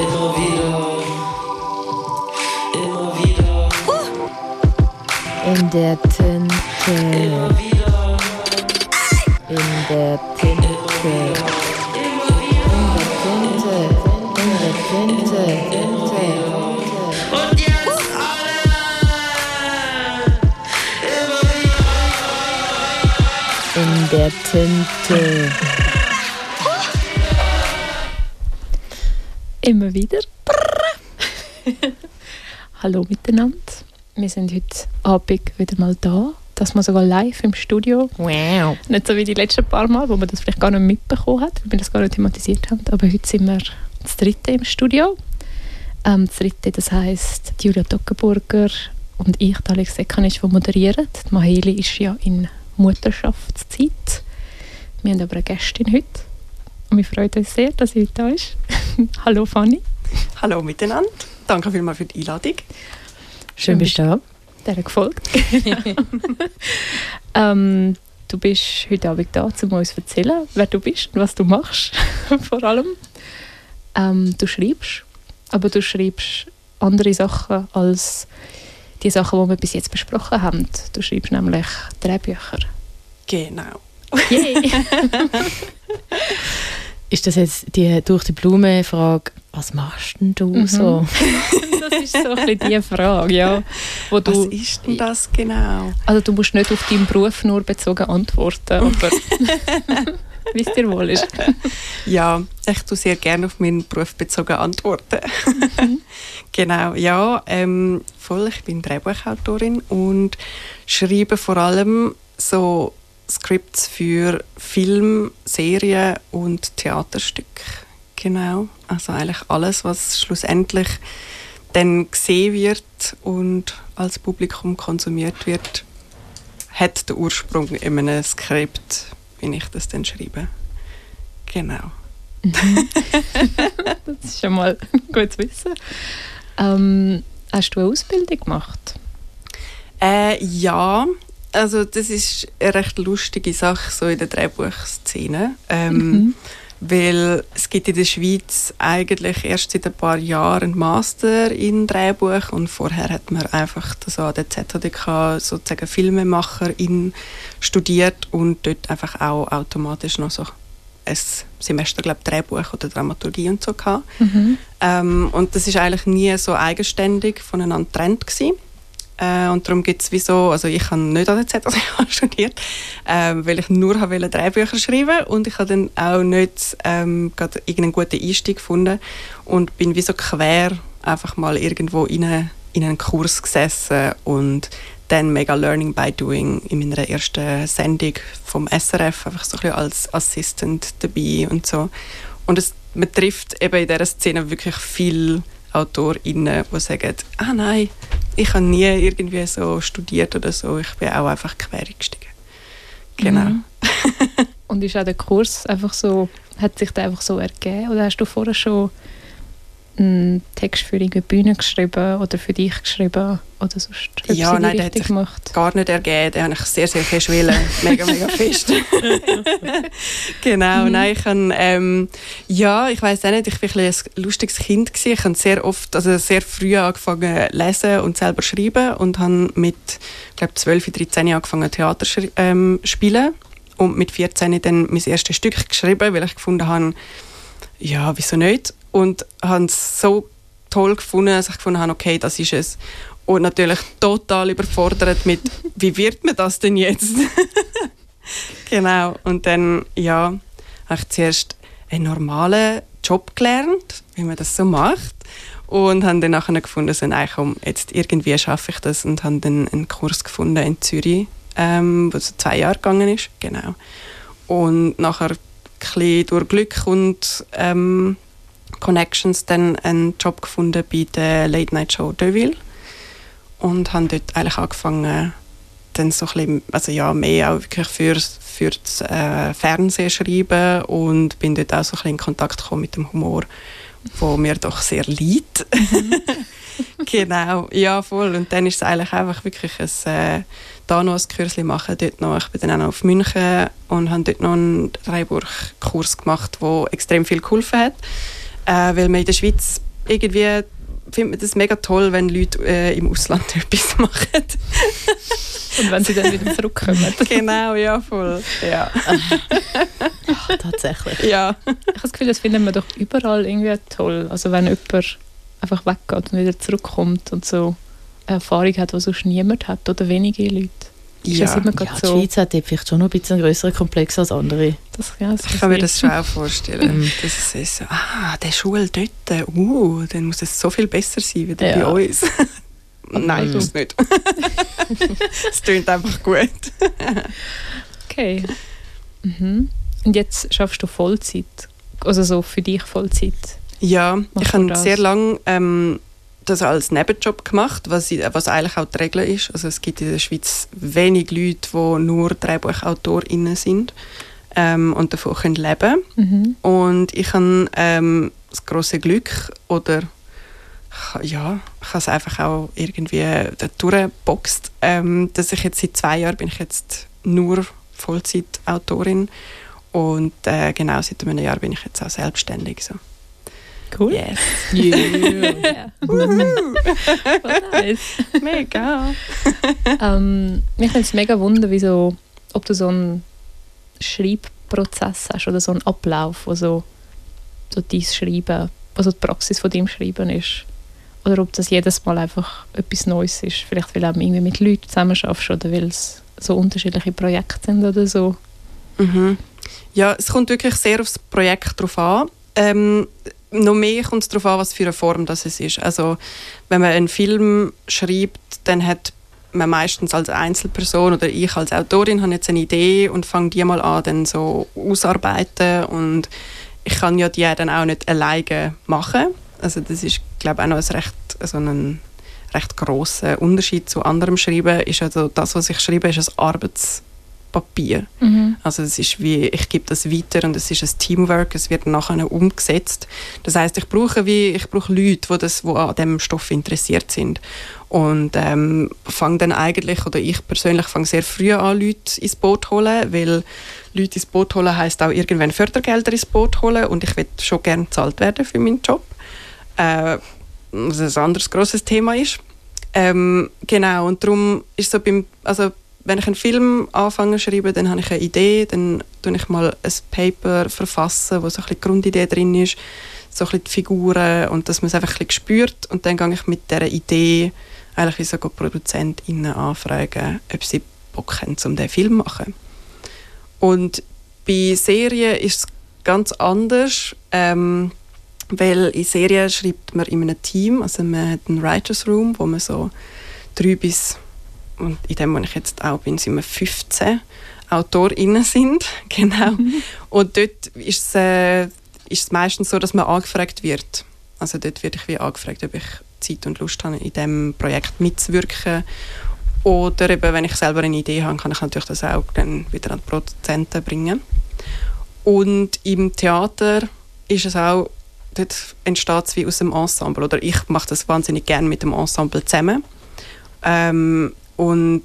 Immer wieder. Immer wieder. In der Tinte. Immer wieder. In der Tinte. In der Tinte. In der Tinte. Tinte. Alle. Immer wieder. In der Tinte. Immer wieder. Hallo miteinander. Wir sind heute Abend wieder mal da. Das mal sogar live im Studio. Wow. Nicht so wie die letzten paar Mal, wo man das vielleicht gar nicht mitbekommen hat, weil wir das gar nicht thematisiert haben. Aber heute sind wir das dritte im Studio. Ähm, das dritte, das heisst Julia Dockenburger und ich, die Alex Sekanic, die moderieren. Die Maheli ist ja in Mutterschaftszeit. Wir haben aber eine Gästin heute. Und wir freuen uns sehr, dass sie heute da ist. Hallo Fanny. Hallo miteinander. Danke vielmals für die Einladung. Schön bist du da. Der gefolgt. ähm, du bist heute Abend da, um uns zu erzählen, wer du bist und was du machst, vor allem. Ähm, du schreibst, aber du schreibst andere Sachen als die Sachen, die wir bis jetzt besprochen haben. Du schreibst nämlich Drehbücher. Genau. Yay! Ist das jetzt die durch die Blume Frage, was machst denn du Mhm. so? das ist so ein bisschen die Frage, ja. Wo Was du, ist denn das genau? also du musst nicht auf deinen Beruf nur bezogen antworten, aber wie es dir wohl ist. Ja, ich tue sehr gerne auf meinen Beruf bezogen antworten. genau, ja, ähm, voll. Ich bin Drehbuchautorin und schreibe vor allem so Skripts für Film, Serien und Theaterstücke. Genau, also eigentlich alles, was schlussendlich dann gesehen wird und als Publikum konsumiert wird, hat den Ursprung in einem Skript, wie ich das dann schreibe. Genau. Das ist schon mal gut zu wissen. Ähm, hast du eine Ausbildung gemacht? Äh, ja, also das ist eine recht lustige Sache so in der Drehbuchszene. Ähm, Mhm. Weil es gibt in der Schweiz eigentlich erst seit ein paar Jahren einen Master in Drehbuch und vorher hat man einfach das an der ZHDK sozusagen Filmemacherin studiert und dort einfach auch automatisch noch so ein Semester, glaube Drehbuch oder Dramaturgie und so gehabt. Mhm. Ähm, und das ist eigentlich nie so eigenständig voneinander getrennt gewesen. Äh, und darum gibt es wieso, also ich habe nicht an der ZHDK studiert, ähm, weil ich nur habe wollte Drehbücher schreiben und ich habe dann auch nicht ähm, gerade irgendeinen guten Einstieg gefunden und bin wie so quer einfach mal irgendwo in, eine, in einen Kurs gesessen und dann mega Learning by Doing in meiner ersten Sendung vom SRF einfach so ein bisschen als Assistant dabei und so. Und es, man trifft eben in dieser Szene wirklich viele AutorInnen, die sagen, ah nein, ich habe nie irgendwie so studiert oder so, ich bin auch einfach quer eingestiegen. Genau. Mhm. Und ist auch der Kurs einfach so, hat sich der einfach so ergeben? Oder hast du vorher schon einen Text für eine Bühne geschrieben oder für dich geschrieben oder sonst Ja, nein, der hat sich gemacht? Gar nicht ergeben, den habe ich sehr, sehr fest wollen. mega, mega fest. genau, Mhm. nein, ich habe, ähm, ja, ich weiß auch nicht, ich war ein, ein lustiges Kind gewesen. Ich habe sehr oft, also sehr früh angefangen zu lesen und selber schreiben und habe mit, ich glaube, 12, 13 angefangen Theater zu ähm, spielen und mit 14 dann mein erstes Stück geschrieben, weil ich gefunden habe, ja, wieso nicht? Und habe es so toll gefunden, dass ich gefunden habe, okay, das ist es. Und natürlich total überfordert mit, wie wird man das denn jetzt? genau. Und dann, ja, habe ich zuerst einen normalen Job gelernt, wie man das so macht. Und habe dann nachher gefunden, so, nein, komm, jetzt irgendwie schaffe ich das. Und habe dann einen Kurs gefunden in Zürich, ähm, wo so zwei Jahre gegangen ist. Genau. Und nachher ein bisschen durch Glück und ähm, Connections dann einen Job gefunden bei der Late Night Show Deville und habe dort eigentlich angefangen dann so ein bisschen, also ja, mehr auch wirklich für, für das äh, Fernsehen schreiben und bin dort auch so ein bisschen in Kontakt gekommen mit dem Humor, wo mir doch sehr liegt. genau, ja voll. Und dann ist es eigentlich einfach wirklich ein, äh, da noch ein Kürzchen machen, dort noch. Ich bin dann auch noch auf München und habe dort noch einen Dreiburg-Kurs gemacht, der extrem viel geholfen hat. Äh, weil man in der Schweiz irgendwie findet man das mega toll, wenn Leute äh, im Ausland etwas machen. Und wenn sie dann wieder zurückkommen. genau, ja, voll. Ja. Ach, tatsächlich. ja. Ich habe das Gefühl, das finden wir doch überall irgendwie toll. Also wenn jemand einfach weggeht und wieder zurückkommt und so eine Erfahrung hat, die sonst niemand hat oder wenige Leute. Ja. Ja, die so. Schweiz hat vielleicht schon noch ein bisschen einen größeren Komplex als andere. Das, ja, das Ich kann mir das schon auch vorstellen. Das ist es so, ah, der Schule dort, uh, dann muss es so viel besser sein wie der Ja. bei uns. Nein, Mhm. muss nicht. es klingt einfach gut. Okay. Mhm. Und jetzt schaffst du Vollzeit? Also so für dich Vollzeit? Ja, Machst ich habe sehr lange ähm, das als Nebenjob gemacht, was, was eigentlich auch die Regel ist. Also es gibt in der Schweiz wenig Leute, die nur DrehbuchautorInnen sind ähm, und davon können leben Mhm. Und ich habe ähm, das große Glück oder ja, ich habe es einfach auch irgendwie durchgeboxt, ähm, dass ich jetzt seit zwei Jahren bin ich jetzt nur Vollzeitautorin und äh, genau seit einem Jahr bin ich jetzt auch selbstständig. So. Cool. Yes. Ja. Voll nice. Mega. ähm, mich nimmt es mega wunder, wieso, ob du so einen Schreibprozess hast oder so einen Ablauf, wo so, so dein Schreiben, also die Praxis von deinem Schreiben ist. Oder ob das jedes Mal einfach etwas Neues ist. Vielleicht, weil du auch irgendwie mit Leuten zusammen schaffst oder weil es so unterschiedliche Projekte sind oder so. Mhm. Ja, es kommt wirklich sehr aufs Projekt drauf an. Ähm, noch mehr kommt es darauf an, was für eine Form das es ist. Also wenn man einen Film schreibt, dann hat man meistens als Einzelperson oder ich als Autorin habe jetzt eine Idee und fange die mal an, dann so ausarbeiten und ich kann ja die dann auch nicht alleine machen. Also das ist, glaube ich, auch noch ein recht, also ein recht grosser Unterschied zu anderem Schreiben. Ist also das, was ich schreibe, ist ein Arbeitspapier. Also es ist wie, ich gebe das weiter und es ist ein Teamwork, es wird nachher umgesetzt. Das heißt, ich brauche wie, ich brauche Leute, die, das, die an dem Stoff interessiert sind. Und ähm, fange dann eigentlich, oder ich persönlich fange sehr früh an, Leute ins Boot zu holen, weil Leute ins Boot holen heisst auch irgendwann Fördergelder ins Boot holen und ich will schon gerne bezahlt werden für meinen Job. Äh, was ein anderes grosses Thema ist. Ähm, genau, und darum ist so beim, also wenn ich einen Film anfange zu schreiben, dann habe ich eine Idee, dann tue ich mal ein Paper verfassen, wo so ein bisschen die Grundidee drin ist, so ein bisschen die Figuren und dass man es einfach ein bisschen spürt und dann gehe ich mit dieser Idee eigentlich so ProduzentInnen anfragen, ob sie Bock haben, um diesen Film zu machen. Und bei Serien ist es ganz anders, ähm, weil in Serien schreibt man in einem Team, also man hat einen Writers Room, wo man so drei bis, und in dem, wo ich jetzt auch bin, sind wir 15 AutorInnen sind, genau. Und dort ist es, äh, ist es meistens so, dass man angefragt wird. Also dort werde ich wie angefragt, ob ich Zeit und Lust habe, in diesem Projekt mitzuwirken. Oder eben, wenn ich selber eine Idee habe, kann ich natürlich das auch dann wieder an die Produzenten bringen. Und im Theater ist es auch, dort entsteht es wie aus dem Ensemble. Oder ich mache das wahnsinnig gerne mit dem Ensemble zusammen. Ähm, und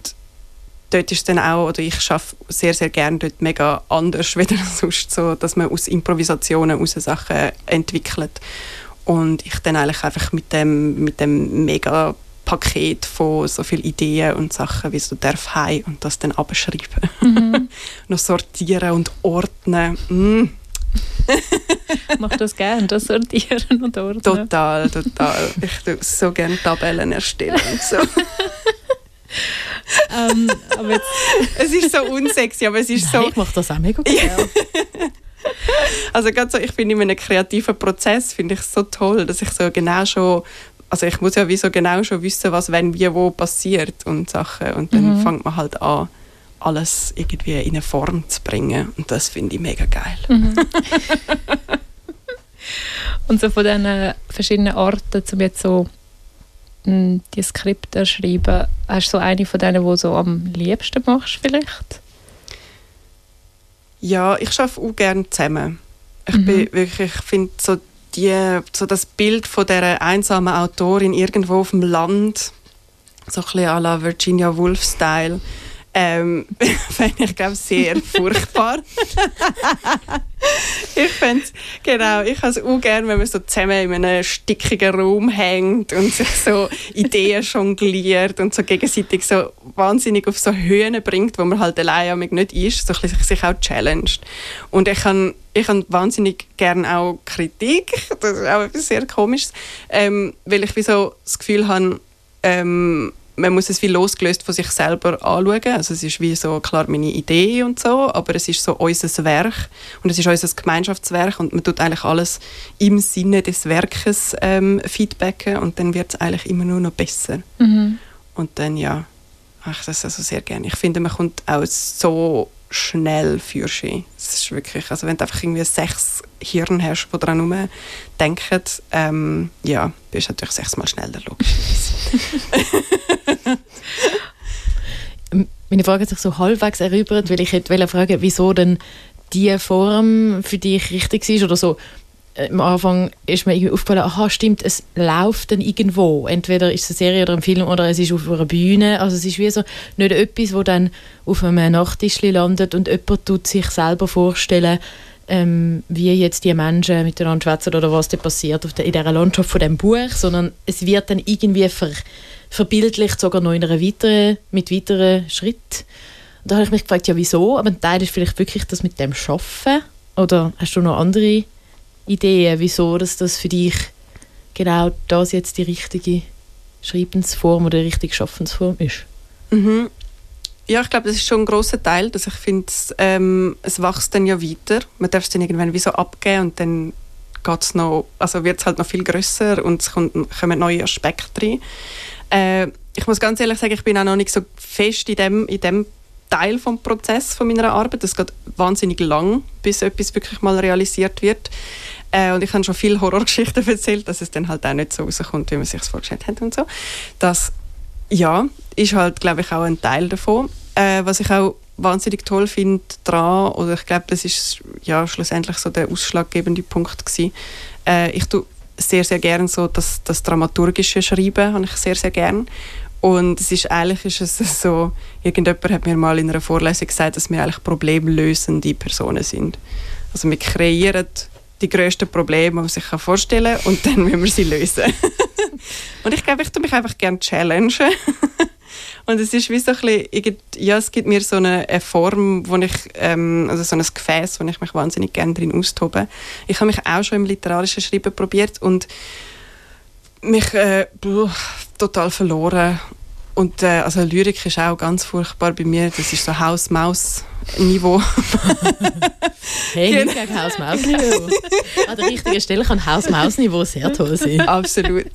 dort ist dann auch, oder ich schaffe sehr, sehr gerne dort mega anders wieder sonst so, dass man aus Improvisationen aus Sachen entwickelt. Und ich dann eigentlich einfach mit dem, mit dem mega Paket von so vielen Ideen und Sachen, wie so darf heim und das dann abschreiben. Mhm. Noch sortieren und ordnen. Mm, Mach das gerne, das sortieren und ordnen. total, total. Ich tue so gerne Tabellen erstellen und so. Ähm, aber jetzt, es ist so unsexy, aber es ist Nein, so ich mache das auch mega gerne. Also gerade so, ich finde in einem kreativen Prozess finde ich es so toll, dass ich so genau schon, also ich muss ja wie so genau schon wissen, was wenn, wie, wo passiert und Sachen und dann Mhm. fängt man halt an, alles irgendwie in eine Form zu bringen und das finde ich mega geil. Mhm. Und so von diesen verschiedenen Arten, um jetzt so die Skripte schreiben, hast du so eine von denen, die du so am liebsten machst vielleicht? Ja, ich arbeite auch gerne zusammen. Ich Mhm. bin wirklich, ich finde so, die, so das Bild von dieser einsamen Autorin irgendwo auf dem Land, so ein bisschen à la Virginia Woolf-Style, ähm, fände ich glaube sehr furchtbar. ich fände genau, ich habe es auch gerne, wenn man so zusammen in einem stickigen Raum hängt und sich so Ideen jongliert und so gegenseitig so wahnsinnig auf so Höhen bringt, wo man halt allein nicht ist, so ein bisschen sich auch challenged. Und ich kann ich habe wahnsinnig gerne auch Kritik, das ist auch etwas sehr Komisches, ähm, weil ich wie so das Gefühl habe, ähm, man muss es wie losgelöst von sich selber anschauen. Also es ist wie so, klar, meine Idee und so, aber es ist so unser Werk und es ist unser Gemeinschaftswerk und man tut eigentlich alles im Sinne des Werkes ähm, feedbacken und dann wird es eigentlich immer nur noch besser. Mhm. Und dann, ja, ach, das also sehr gerne. Ich finde, man kommt auch so schnell für Ski. Es ist wirklich, also wenn du einfach irgendwie sechs Hirn hast, die daran denken, ähm, ja, bist du natürlich sechsmal schneller, logischerweise. Meine Frage hat sich so halbwegs erübrigt, weil ich hätte fragen wieso denn diese Form für dich richtig ist oder so. Äh, am Anfang ist mir irgendwie aufgefallen, aha, stimmt, es läuft dann irgendwo. Entweder ist es eine Serie oder ein Film oder es ist auf einer Bühne. Also es ist wie so nicht etwas, wo dann auf einem Nachttisch landet und jemand tut sich selber vorstellen, ähm, wie jetzt die Menschen miteinander schwätzen oder was da passiert auf der, in dieser Landschaft von dem Buch, sondern es wird dann irgendwie ver, verbildlicht, sogar noch in einer weiteren, mit weiteren Schritten. Und da habe ich mich gefragt, ja wieso? Aber ein Teil ist vielleicht wirklich das mit dem Schaffen. Oder hast du noch andere Ideen, wieso dass das für dich genau das jetzt die richtige Schreibensform oder die richtige Schaffensform ist? Mhm. Ja, ich glaube, das ist schon ein großer Teil, dass ich finde, ähm, es wächst dann ja weiter. Man darf es dann irgendwann wie abgeben und dann geht's noch, also wird es halt noch viel größer und es kommt, kommen neue Aspekte rein. Äh, ich muss ganz ehrlich sagen, ich bin auch noch nicht so fest in dem, in dem Teil vom Prozess von meiner Arbeit. Es geht wahnsinnig lang, bis etwas wirklich mal realisiert wird. Äh, und ich habe schon viele Horrorgeschichten erzählt, dass es dann halt auch nicht so rauskommt, wie man sich vorgestellt hat und so. Das, ja, ist halt, glaube ich, auch ein Teil davon. Äh, was ich auch wahnsinnig toll finde dran, oder ich glaube, das ist ja schlussendlich so der ausschlaggebende Punkt gewesen. Äh, ich tue sehr, sehr gerne so das, das dramaturgische Schreiben, habe ich sehr, sehr gern. Und es ist eigentlich ist es so, irgendjemand hat mir mal in einer Vorlesung gesagt, dass wir eigentlich problemlösende Personen sind. Also wir kreieren die grössten Probleme, die man sich vorstellen kann und dann müssen wir sie lösen. und ich glaube, ich tue mich einfach gerne challengen. und es ist wie so ein bisschen, ja, es gibt mir so eine, eine Form, wo ich, ähm, also so ein Gefäß, wo ich mich wahnsinnig gerne drin austobe. Ich habe mich auch schon im literarischen Schreiben probiert und mich äh, total verloren und äh, also Lyrik ist auch ganz furchtbar bei mir. Das ist so Haus-Maus-Niveau. hey, nicht genau. gegen Haus-Maus-Niveau. An der richtigen Stelle kann Haus-Maus-Niveau sehr toll sein. Absolut.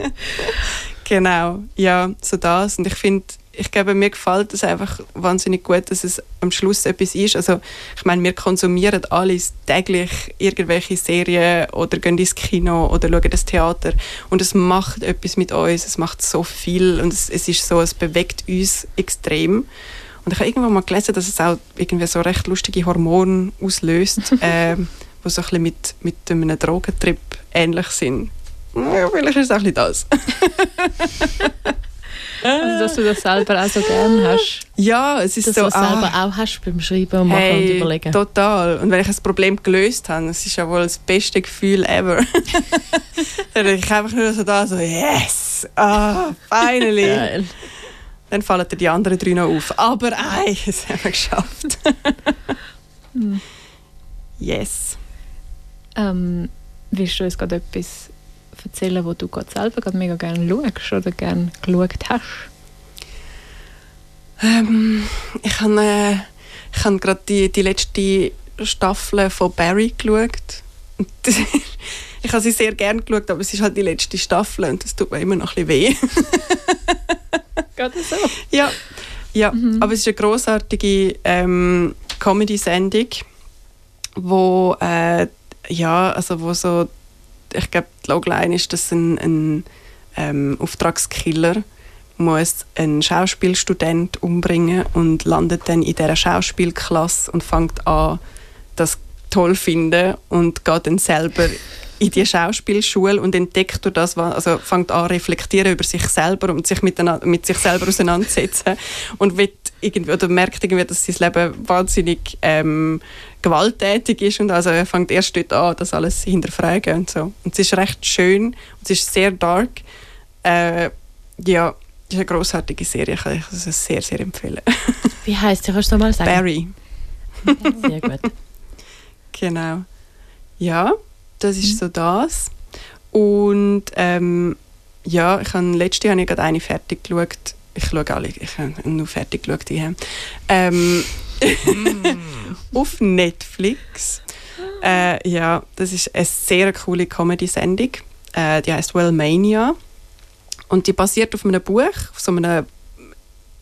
genau, ja, so das. Und ich finde, ich glaube, mir gefällt es einfach wahnsinnig gut, dass es am Schluss etwas ist. Also, ich meine, wir konsumieren alles täglich irgendwelche Serien oder gehen ins Kino oder schauen das Theater und es macht etwas mit uns, es macht so viel und es, es ist so, es bewegt uns extrem. Und ich habe irgendwann mal gelesen, dass es auch irgendwie so recht lustige Hormone auslöst, äh, die so ein bisschen mit, mit einem Drogentrip ähnlich sind. Ja, vielleicht ist es auch ein bisschen das. Also, dass du das selber auch so gerne hast. Ja, es ist dass so. du das selber ah, auch hast beim Schreiben und Machen hey, und Überlegen. Total. Und wenn ich ein Problem gelöst habe, das ist ja wohl das beste Gefühl ever. dann ich einfach nur so da, so, yes! Ah, finally! Geil. Dann fallen dir die anderen drei noch auf. Aber ei, es haben wir geschafft. yes. Ähm, willst du uns gerade etwas erzählen, wo du gerade selber gerade mega gerne schaust oder gerne geschaut hast? Ähm, ich habe äh, ich hab gerade die, die letzte Staffel von Barry geschaut. Das ich habe sie sehr gerne geschaut, aber es ist halt die letzte Staffel und das tut mir immer noch ein bisschen weh. Gerade so. Ja, ja. aber es ist eine großartige ähm, Comedy-Sendung, wo äh, ja, also wo so, ich glaube, die Logline ist, dass ein, ein ähm, Auftragskiller muss einen Schauspielstudent umbringen und landet dann in dieser Schauspielklasse und fängt an, das toll zu finden und geht dann selber in die Schauspielschule und entdeckt durch das, was- also fängt an reflektieren über sich selber und sich mit, mit sich selber auseinandersetzen und wird irgendwie, oder merkt irgendwie, dass sein Leben wahnsinnig ähm, gewalttätig ist und also er fängt erst dort an, das alles hinterfragen und so. Und es ist recht schön und es ist sehr dark. Äh, ja, es ist eine grossartige Serie, ich kann ich es sehr, sehr empfehlen. Wie heißt sie? Kannst du mal sagen? Barry, Sehr gut. Genau. Ja, das ist so das. Und ähm, ja, ich habe letztes Jahr habe ich gerade eine fertig geschaut. Ich schaue alle, ich habe nur fertig geschaut. Die haben. Ähm, auf Netflix. Äh, ja, das ist eine sehr coole Comedy-Sendung. Äh, die heißt Wellmania. Und die basiert auf einem Buch, auf so einem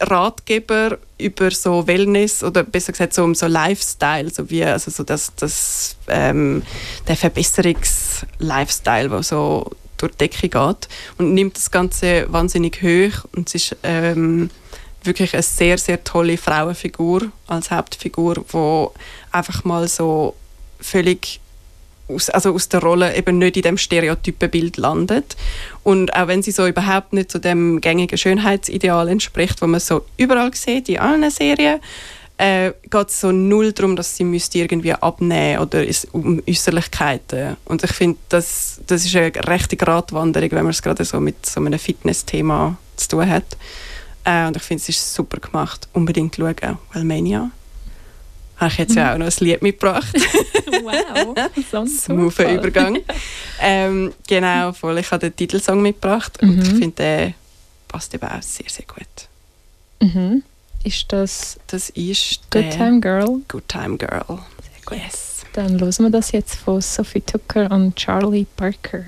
Ratgeber über so Wellness oder besser gesagt so um so Lifestyle, so wie also so das, das ähm, der Verbesserungs-Lifestyle, der so durch die Decke geht und nimmt das Ganze wahnsinnig hoch und es ist ähm, wirklich eine sehr, sehr tolle Frauenfigur als Hauptfigur, wo einfach mal so völlig aus, also aus der Rolle eben nicht in dem Stereotypenbild landet. Und auch wenn sie so überhaupt nicht zu dem gängigen Schönheitsideal entspricht, wo man so überall sieht, in allen Serien, äh, geht es so null darum, dass sie müsste irgendwie abnehmen oder ist um Äußerlichkeiten. Und ich finde, das, das ist eine rechte Gratwanderung, wenn man es gerade so mit so einem Fitness-Thema zu tun hat. Äh, und ich finde, es ist super gemacht. Unbedingt schauen. Wellmania. Habe ich jetzt ja auch noch ein Lied mitgebracht. wow, so ein Smoother. Übergang. ähm, genau, voll. Ich habe den Titelsong mitgebracht und Mhm. ich finde, der passt eben auch sehr, sehr gut. Mhm. Ist das Das ist Good Time Girl? Good Time Girl. Yes. Dann hören wir das jetzt von Sophie Tucker und Charlie Parker.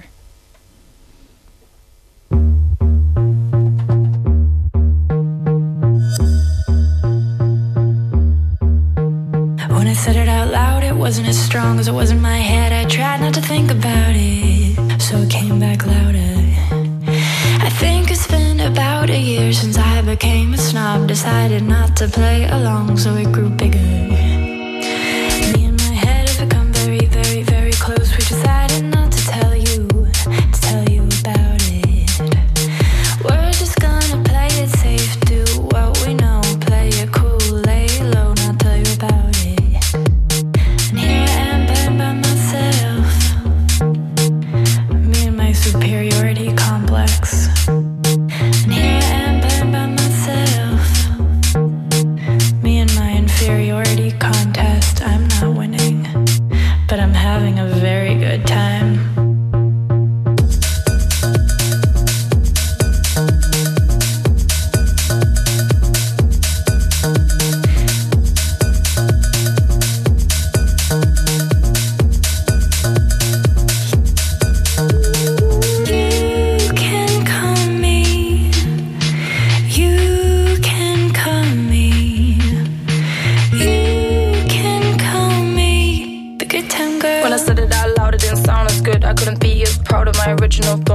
Wasn't as strong as it was in my head. I tried not to think about it, so it came back louder. I think it's been about a year since I became a snob. Decided not to play along, so it grew bigger. Original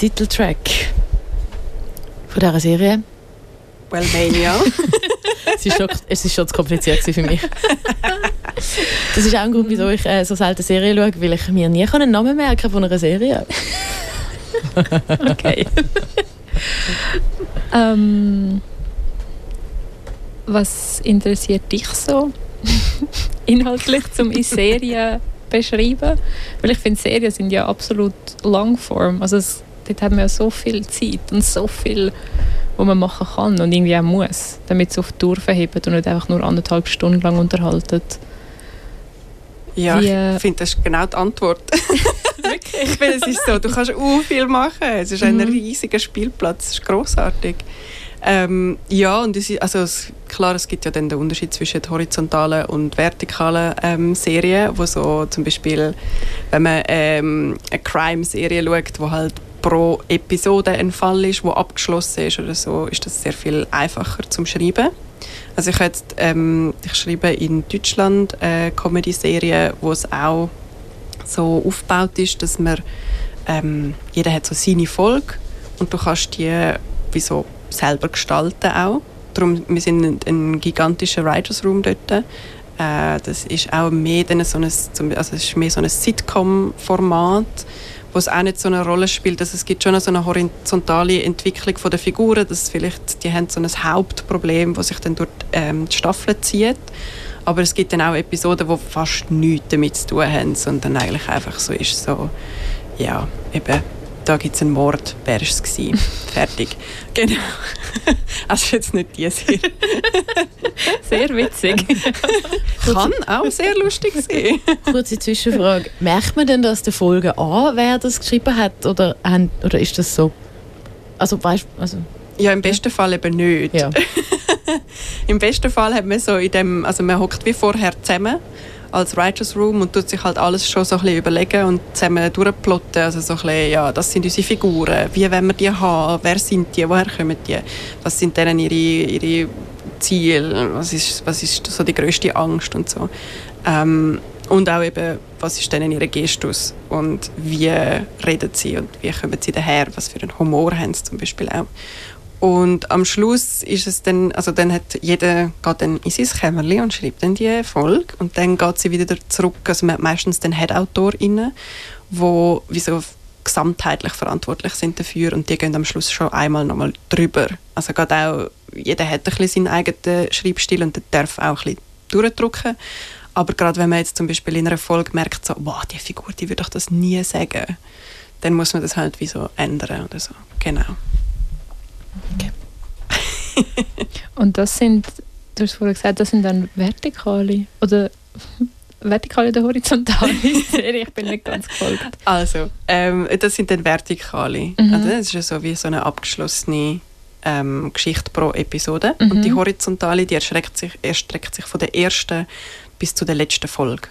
Titeltrack von dieser Serie. Well, Mania. Es ist schon, es ist schon zu kompliziert für mich. Das ist auch ein Grund, wieso ich äh, so selten Serien schaue, weil ich mir nie einen Namen merken von einer Serie. Okay. ähm, was interessiert dich so inhaltlich zum in Serien beschreiben? Weil ich finde, Serien sind ja absolut Langform. Also es, dort haben wir ja so viel Zeit und so viel, was man machen kann und irgendwie auch muss, damit es auf die Tour verhebt und nicht einfach nur anderthalb Stunden lang unterhalten. Ja, Wie, äh, ich finde, das ist genau die Antwort. Ich finde, es ist so, du kannst auch viel machen. Es ist ein Mhm. riesiger Spielplatz, es ist grossartig. Ähm, ja, und es ist, also es, klar, es gibt ja dann den Unterschied zwischen horizontalen und vertikalen ähm, Serien, wo so zum Beispiel, wenn man ähm, eine Crime-Serie schaut, wo halt pro Episode ein Fall ist, wo abgeschlossen ist oder so, ist das sehr viel einfacher zum Schreiben. Also ich, jetzt, ähm, ich schreibe in Deutschland eine Comedy-Serie, wo es auch so aufgebaut ist, dass man ähm, jeder hat so seine Folge und du kannst die wie so selber gestalten auch. Darum, wir sind ein, ein gigantischer Writers Room dort. Äh, das ist auch mehr, so ein, also ist mehr so ein Sitcom-Format, wo es auch nicht so eine Rolle spielt. Also es gibt schon so eine horizontale Entwicklung von der Figuren, dass vielleicht die haben so ein Hauptproblem, das sich dann durch ähm, die Staffel zieht. Aber es gibt dann auch Episoden, die fast nichts damit zu tun haben, sondern eigentlich einfach so ist so, ja, eben, da gibt es einen Mord, wer war es? Fertig. Genau. Also ist jetzt nicht die Serie. Sehr witzig. Kann auch sehr lustig sein. Kurze Zwischenfrage. Merkt man denn das der Folge an, wer das geschrieben hat? Oder, haben- oder ist das so? Also, weißt also, Ja, im besten Fall eben nicht. ja. Im besten Fall hat man so in dem, also man hockt wie vorher zusammen als Writers Room und tut sich halt alles schon so ein bisschen überlegen und zusammen durchplotten. Also so ein bisschen, ja, das sind unsere Figuren, wie wollen wir die haben, wer sind die, woher kommen die, was sind denen ihre, ihre Ziele, was ist, was ist so die größte Angst und so. Ähm, und auch eben, was ist denen ihre Gestus? Und wie reden sie und wie kommen sie daher, was für einen Humor haben sie zum Beispiel auch. Und am Schluss ist es dann, also dann hat jeder geht dann in sein Kämmerchen und schreibt dann die Folge und dann geht sie wieder zurück. Also man hat meistens den Head-AutorInnen, wo wie so gesamtheitlich verantwortlich sind dafür und die gehen am Schluss schon einmal nochmal drüber. Also geht auch, jeder hat ein bisschen seinen eigenen Schreibstil und der darf auch ein bisschen durchdrücken. Aber gerade wenn man jetzt zum Beispiel in einer Folge merkt, so, wow, die Figur, die würde doch das nie sagen, dann muss man das halt wie so ändern oder so. Genau. Und das sind, du hast vorhin gesagt, das sind dann vertikale oder vertikale oder horizontale. Ich bin nicht ganz gefolgt. Also, ähm, das sind dann Vertikale. Mhm. Also, das ist ja so wie so eine abgeschlossene ähm, Geschichte pro Episode. Mhm. Und die horizontale, die erstreckt sich, erstreckt sich von der ersten bis zu der letzten Folge.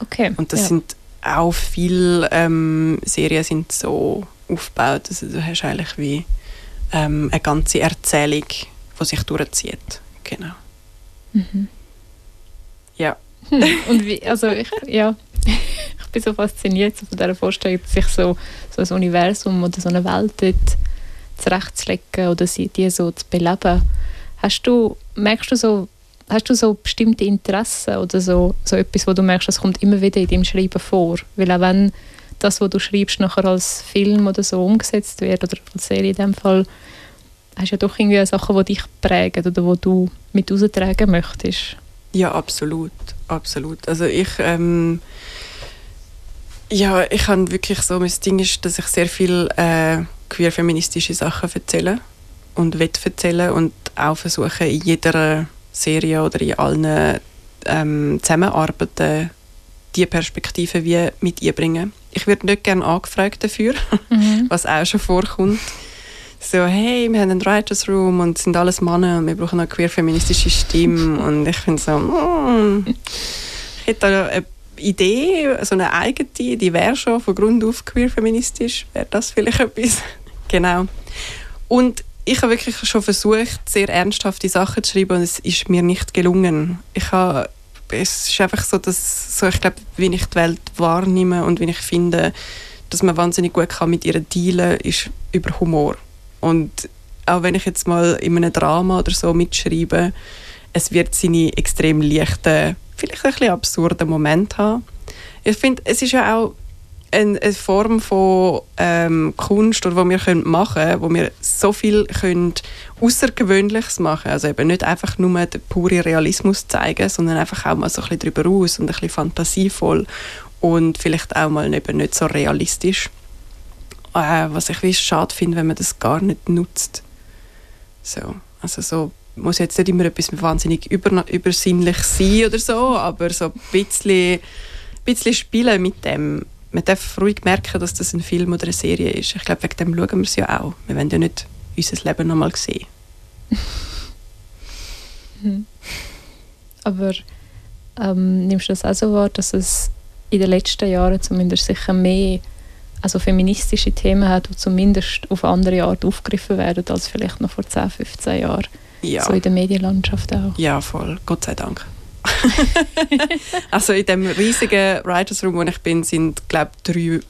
Okay. Und das ja. sind auch viele ähm, Serien sind so aufgebaut. Also, du hast eigentlich wie ähm, eine ganze Erzählung, die sich durchzieht. Genau. Mhm. Ja. Hm. Und wie, also ich, ja, ich bin so fasziniert von dieser Vorstellung, sich so, so ein Universum oder so eine Welt dort zurechtzulegen oder sie, die so zu beleben. Hast du, merkst du so, hast du so bestimmte Interessen oder so, so etwas, wo du merkst, das kommt immer wieder in deinem Schreiben vor? Weil auch wenn das, was du schreibst, nachher als Film oder so umgesetzt wird oder als Serie in dem Fall, hast ja doch irgendwie Sachen, die dich prägen oder wo du mit raustragen möchtest. Ja, absolut, absolut. Also ich, ähm, ja, ich habe wirklich so, mein Ding ist, dass ich sehr viel äh, queer-feministische Sachen erzähle und will erzählen und auch versuche in jeder Serie oder in allen ähm, Zusammenarbeiten die Perspektive wie mit einbringen. Ich werde nicht gerne angefragt dafür, was auch schon vorkommt. So, hey, wir haben einen Writers Room und es sind alles Männer und wir brauchen eine queer-feministische Stimme. und ich finde so, mm, ich hätte da eine Idee, so eine eigene, die wäre schon von Grund auf queer-feministisch. Wäre das vielleicht etwas? genau. Und ich habe wirklich schon versucht, sehr ernsthafte Sachen zu schreiben und es ist mir nicht gelungen. Ich habe, es ist einfach so, dass so, ich glaube, wie ich die Welt wahrnehme und wie ich finde, dass man wahnsinnig gut kann mit ihr dealen ist über Humor. Und auch wenn ich jetzt mal in einem Drama oder so mitschreibe, es wird seine extrem leichten, vielleicht ein bisschen absurden Momente haben. Ich finde, es ist ja auch eine, eine Form von ähm, Kunst, oder wo wir machen können, wo wir so viel Außergewöhnliches machen Also eben nicht einfach nur den puren Realismus zeigen, sondern einfach auch mal so ein bisschen drüber raus und ein bisschen fantasievoll und vielleicht auch mal eben nicht so realistisch. Äh, was ich schade finde, wenn man das gar nicht nutzt. So, also so muss jetzt nicht immer etwas wahnsinnig über, übersinnlich sein oder so, aber so ein bisschen, bisschen spielen mit dem. Man darf ruhig merken, dass das ein Film oder eine Serie ist. Ich glaube, wegen dem schauen wir es ja auch. Wir wollen ja nicht unser Leben nochmal sehen. Aber ähm, nimmst du das auch so wahr, dass es in den letzten Jahren zumindest sicher mehr also feministische Themen hat, die zumindest auf andere Art aufgegriffen werden als vielleicht noch vor 10, 15 Jahren? Ja. So in der Medienlandschaft auch. Ja, voll. Gott sei Dank. also in dem riesigen Writers Room, wo ich bin, sind glaube ich drei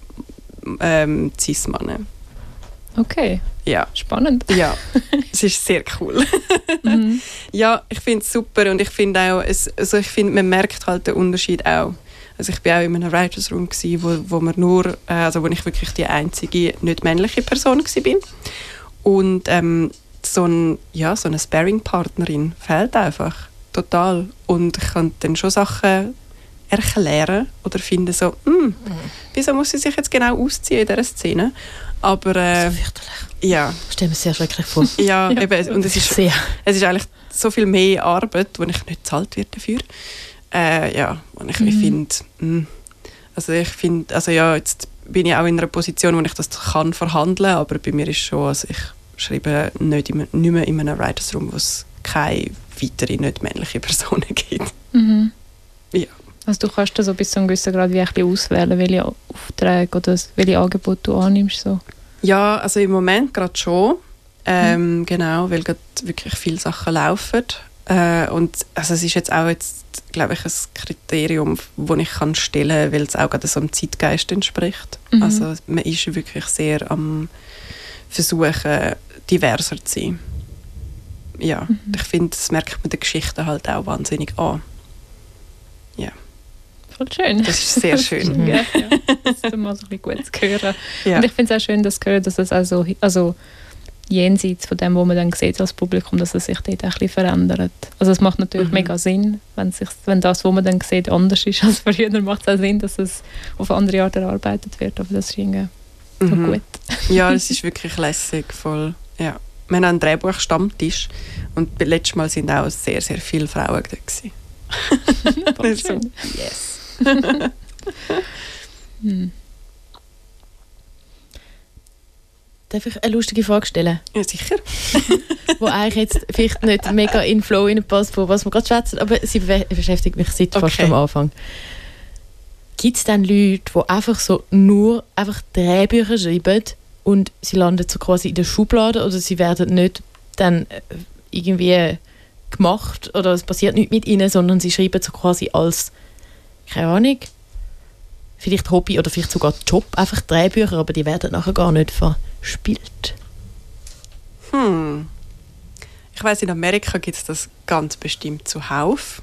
ähm, Cis-Männer. Okay, Ja, spannend. ja, es ist sehr cool. Mhm. Ja, ich finde es super und ich finde auch, es, also ich finde, man merkt halt den Unterschied auch. Also ich bin auch in einem Writers Room gsi, wo, wo man nur, äh, also wo ich wirklich die einzige nicht männliche Person gsi bin. Und ähm, so ein, ja, so eine Sparring-Partnerin fehlt einfach total. Und ich kann dann schon Sachen erklären oder finden so, hm, wieso muss sie sich jetzt genau ausziehen in dieser Szene? Aber äh, so ja, Ich stelle mir sehr schrecklich vor. ja, Ja. eben, und es ist Sehr. es ist eigentlich so viel mehr Arbeit, wo ich nicht bezahlt werde dafür. Äh, ja, und ich, ich finde, mm, also ich finde, also ja, jetzt bin ich auch in einer Position, wo ich das kann verhandeln, aber bei mir ist schon, also ich schreibe nicht, im, nicht mehr in einem Writers Room, wo es keine weitere nicht männliche Personen gibt. Mhm. Ja. Also du kannst da so bis zu einem gewissen Grad wie ein bisschen auswählen, welche Aufträge oder welche Angebote du annimmst. So. Ja, also im Moment gerade schon. Ähm, Genau, weil gerade wirklich viele Sachen laufen. Äh, und also es ist jetzt auch jetzt, glaube ich, ein Kriterium, das ich kann stellen kann, weil es auch gerade so dem Zeitgeist entspricht. Mhm. Also man ist wirklich sehr am Versuchen, diverser zu sein. Ja, ich finde, das merkt man der Geschichte halt auch wahnsinnig an. Voll schön. Das ist sehr schön. ja, ja. Das ist mal so ein bisschen gut zu hören. Ja. Und ich finde es auch schön, dass hören, dass es also, also jenseits von dem, was man dann sieht als Publikum, dass es sich dort auch ein bisschen verändert. Also es macht natürlich Mhm. mega Sinn, wenn, sich, wenn das, was man dann sieht, anders ist als früher, dann macht es auch Sinn, dass es auf andere Art erarbeitet wird. Aber das ist irgendwie Mhm. gut. Ja, es ist wirklich lässig, voll. Ja. Wir haben einen Drehbuchstammtisch und beim letzten Mal sind auch sehr, sehr viele Frauen da. Gewesen. So, yes. Hm. Darf ich eine lustige Frage stellen, Ja, sicher. wo eigentlich jetzt vielleicht nicht mega in den Flow passt, von was wir gerade schwätzen, aber sie be beschäftigt mich seit fast Okay. am Anfang. Gibt es dann Leute, die einfach so nur einfach Drehbücher schreiben und sie landen so quasi in der Schublade oder sie werden nicht dann äh, irgendwie gemacht oder es passiert nichts mit ihnen, sondern sie schreiben so quasi als, keine Ahnung, vielleicht Hobby oder vielleicht sogar Job, einfach Drehbücher, aber die werden nachher gar nicht verspielt. Hm. Ich weiß, in Amerika gibt es das ganz bestimmt zuhauf.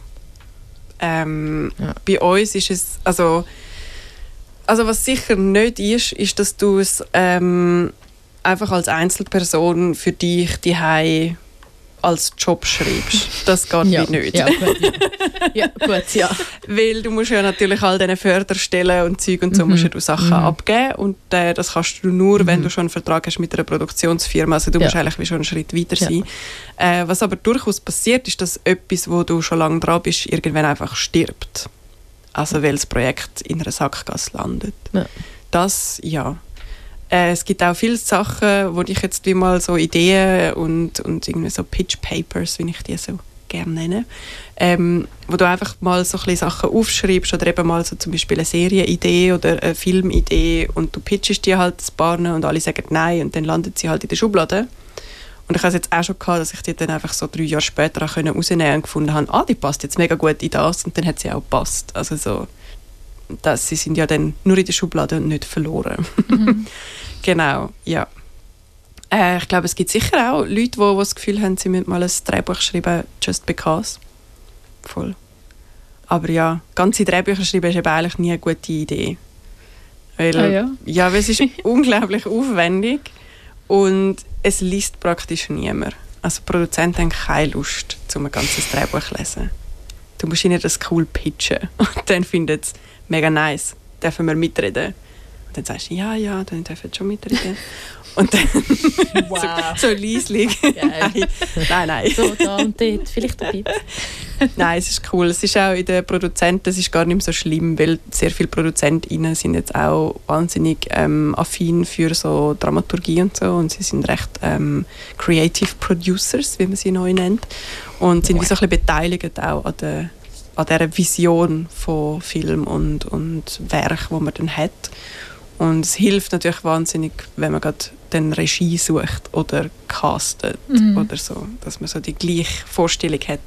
Ähm, Ja. Bei uns ist es, also, also was sicher nicht ist, ist, dass du es ähm, einfach als Einzelperson für dich die als Job schreibst. Das geht wie nicht. Ja, gut, ja. ja, gut, ja. Weil du musst ja natürlich all diese Förderstellen und Zeug und so Mhm. musst ja du Sachen Mhm. abgeben und äh, das kannst du nur, wenn Mhm. du schon einen Vertrag hast mit einer Produktionsfirma. Also du Ja. musst eigentlich wie schon einen Schritt weiter Ja. sein. Äh, was aber durchaus passiert, ist, dass etwas, wo du schon lange dran bist, irgendwann einfach stirbt. Also weil das Projekt in einer Sackgasse landet. Ja. Das, ja. Äh, es gibt auch viele Sachen, wo ich jetzt wie mal so Ideen und, und irgendwie so Pitch Papers, wie ich die so gerne nenne, ähm, wo du einfach mal so ein Sachen aufschreibst oder eben mal so zum Beispiel eine Serienidee oder eine Filmidee und du pitchest die halt ein paar und alle sagen nein und dann landet sie halt in der Schublade. Und ich habe es jetzt auch schon gehabt, dass ich die dann einfach so drei Jahre später rausnehmen und gefunden habe, ah, die passt jetzt mega gut in das und dann hat sie auch gepasst. Also so, dass sie sind ja dann nur in der Schublade und nicht verloren. genau, ja. Äh, ich glaube, es gibt sicher auch Leute, die, die das Gefühl haben, sie müssen mal ein Drehbuch schreiben, just because. Voll. Aber ja, ganze Drehbücher schreiben ist eben eigentlich nie eine gute Idee. Weil, Ah, ja? ja, weil es ist unglaublich aufwendig und es liest praktisch niemand. Also Produzenten haben keine Lust, um ein ganzes Drehbuch zu lesen. Du musst ihnen das cool pitchen und dann finden sie mega nice, dürfen wir mitreden. Dann sagst du, ja, ja, dann dürfen wir schon mitreden. Und dann Wow. so, so leislich. nein, nein, nein. So, da und dort, vielleicht ein bisschen. Nein, es ist cool. Es ist auch in den Produzenten, es ist gar nicht so schlimm, weil sehr viele ProduzentInnen sind jetzt auch wahnsinnig ähm, affin für so Dramaturgie und so und sie sind recht ähm, Creative Producers, wie man sie neu nennt und sind wie so ein bisschen beteiligt auch an der an dieser Vision von Film und, und Werk, wo man dann hat. Und es hilft natürlich wahnsinnig, wenn man gerade dann Regie sucht oder castet Mhm. oder so, dass man so die gleiche Vorstellung hat.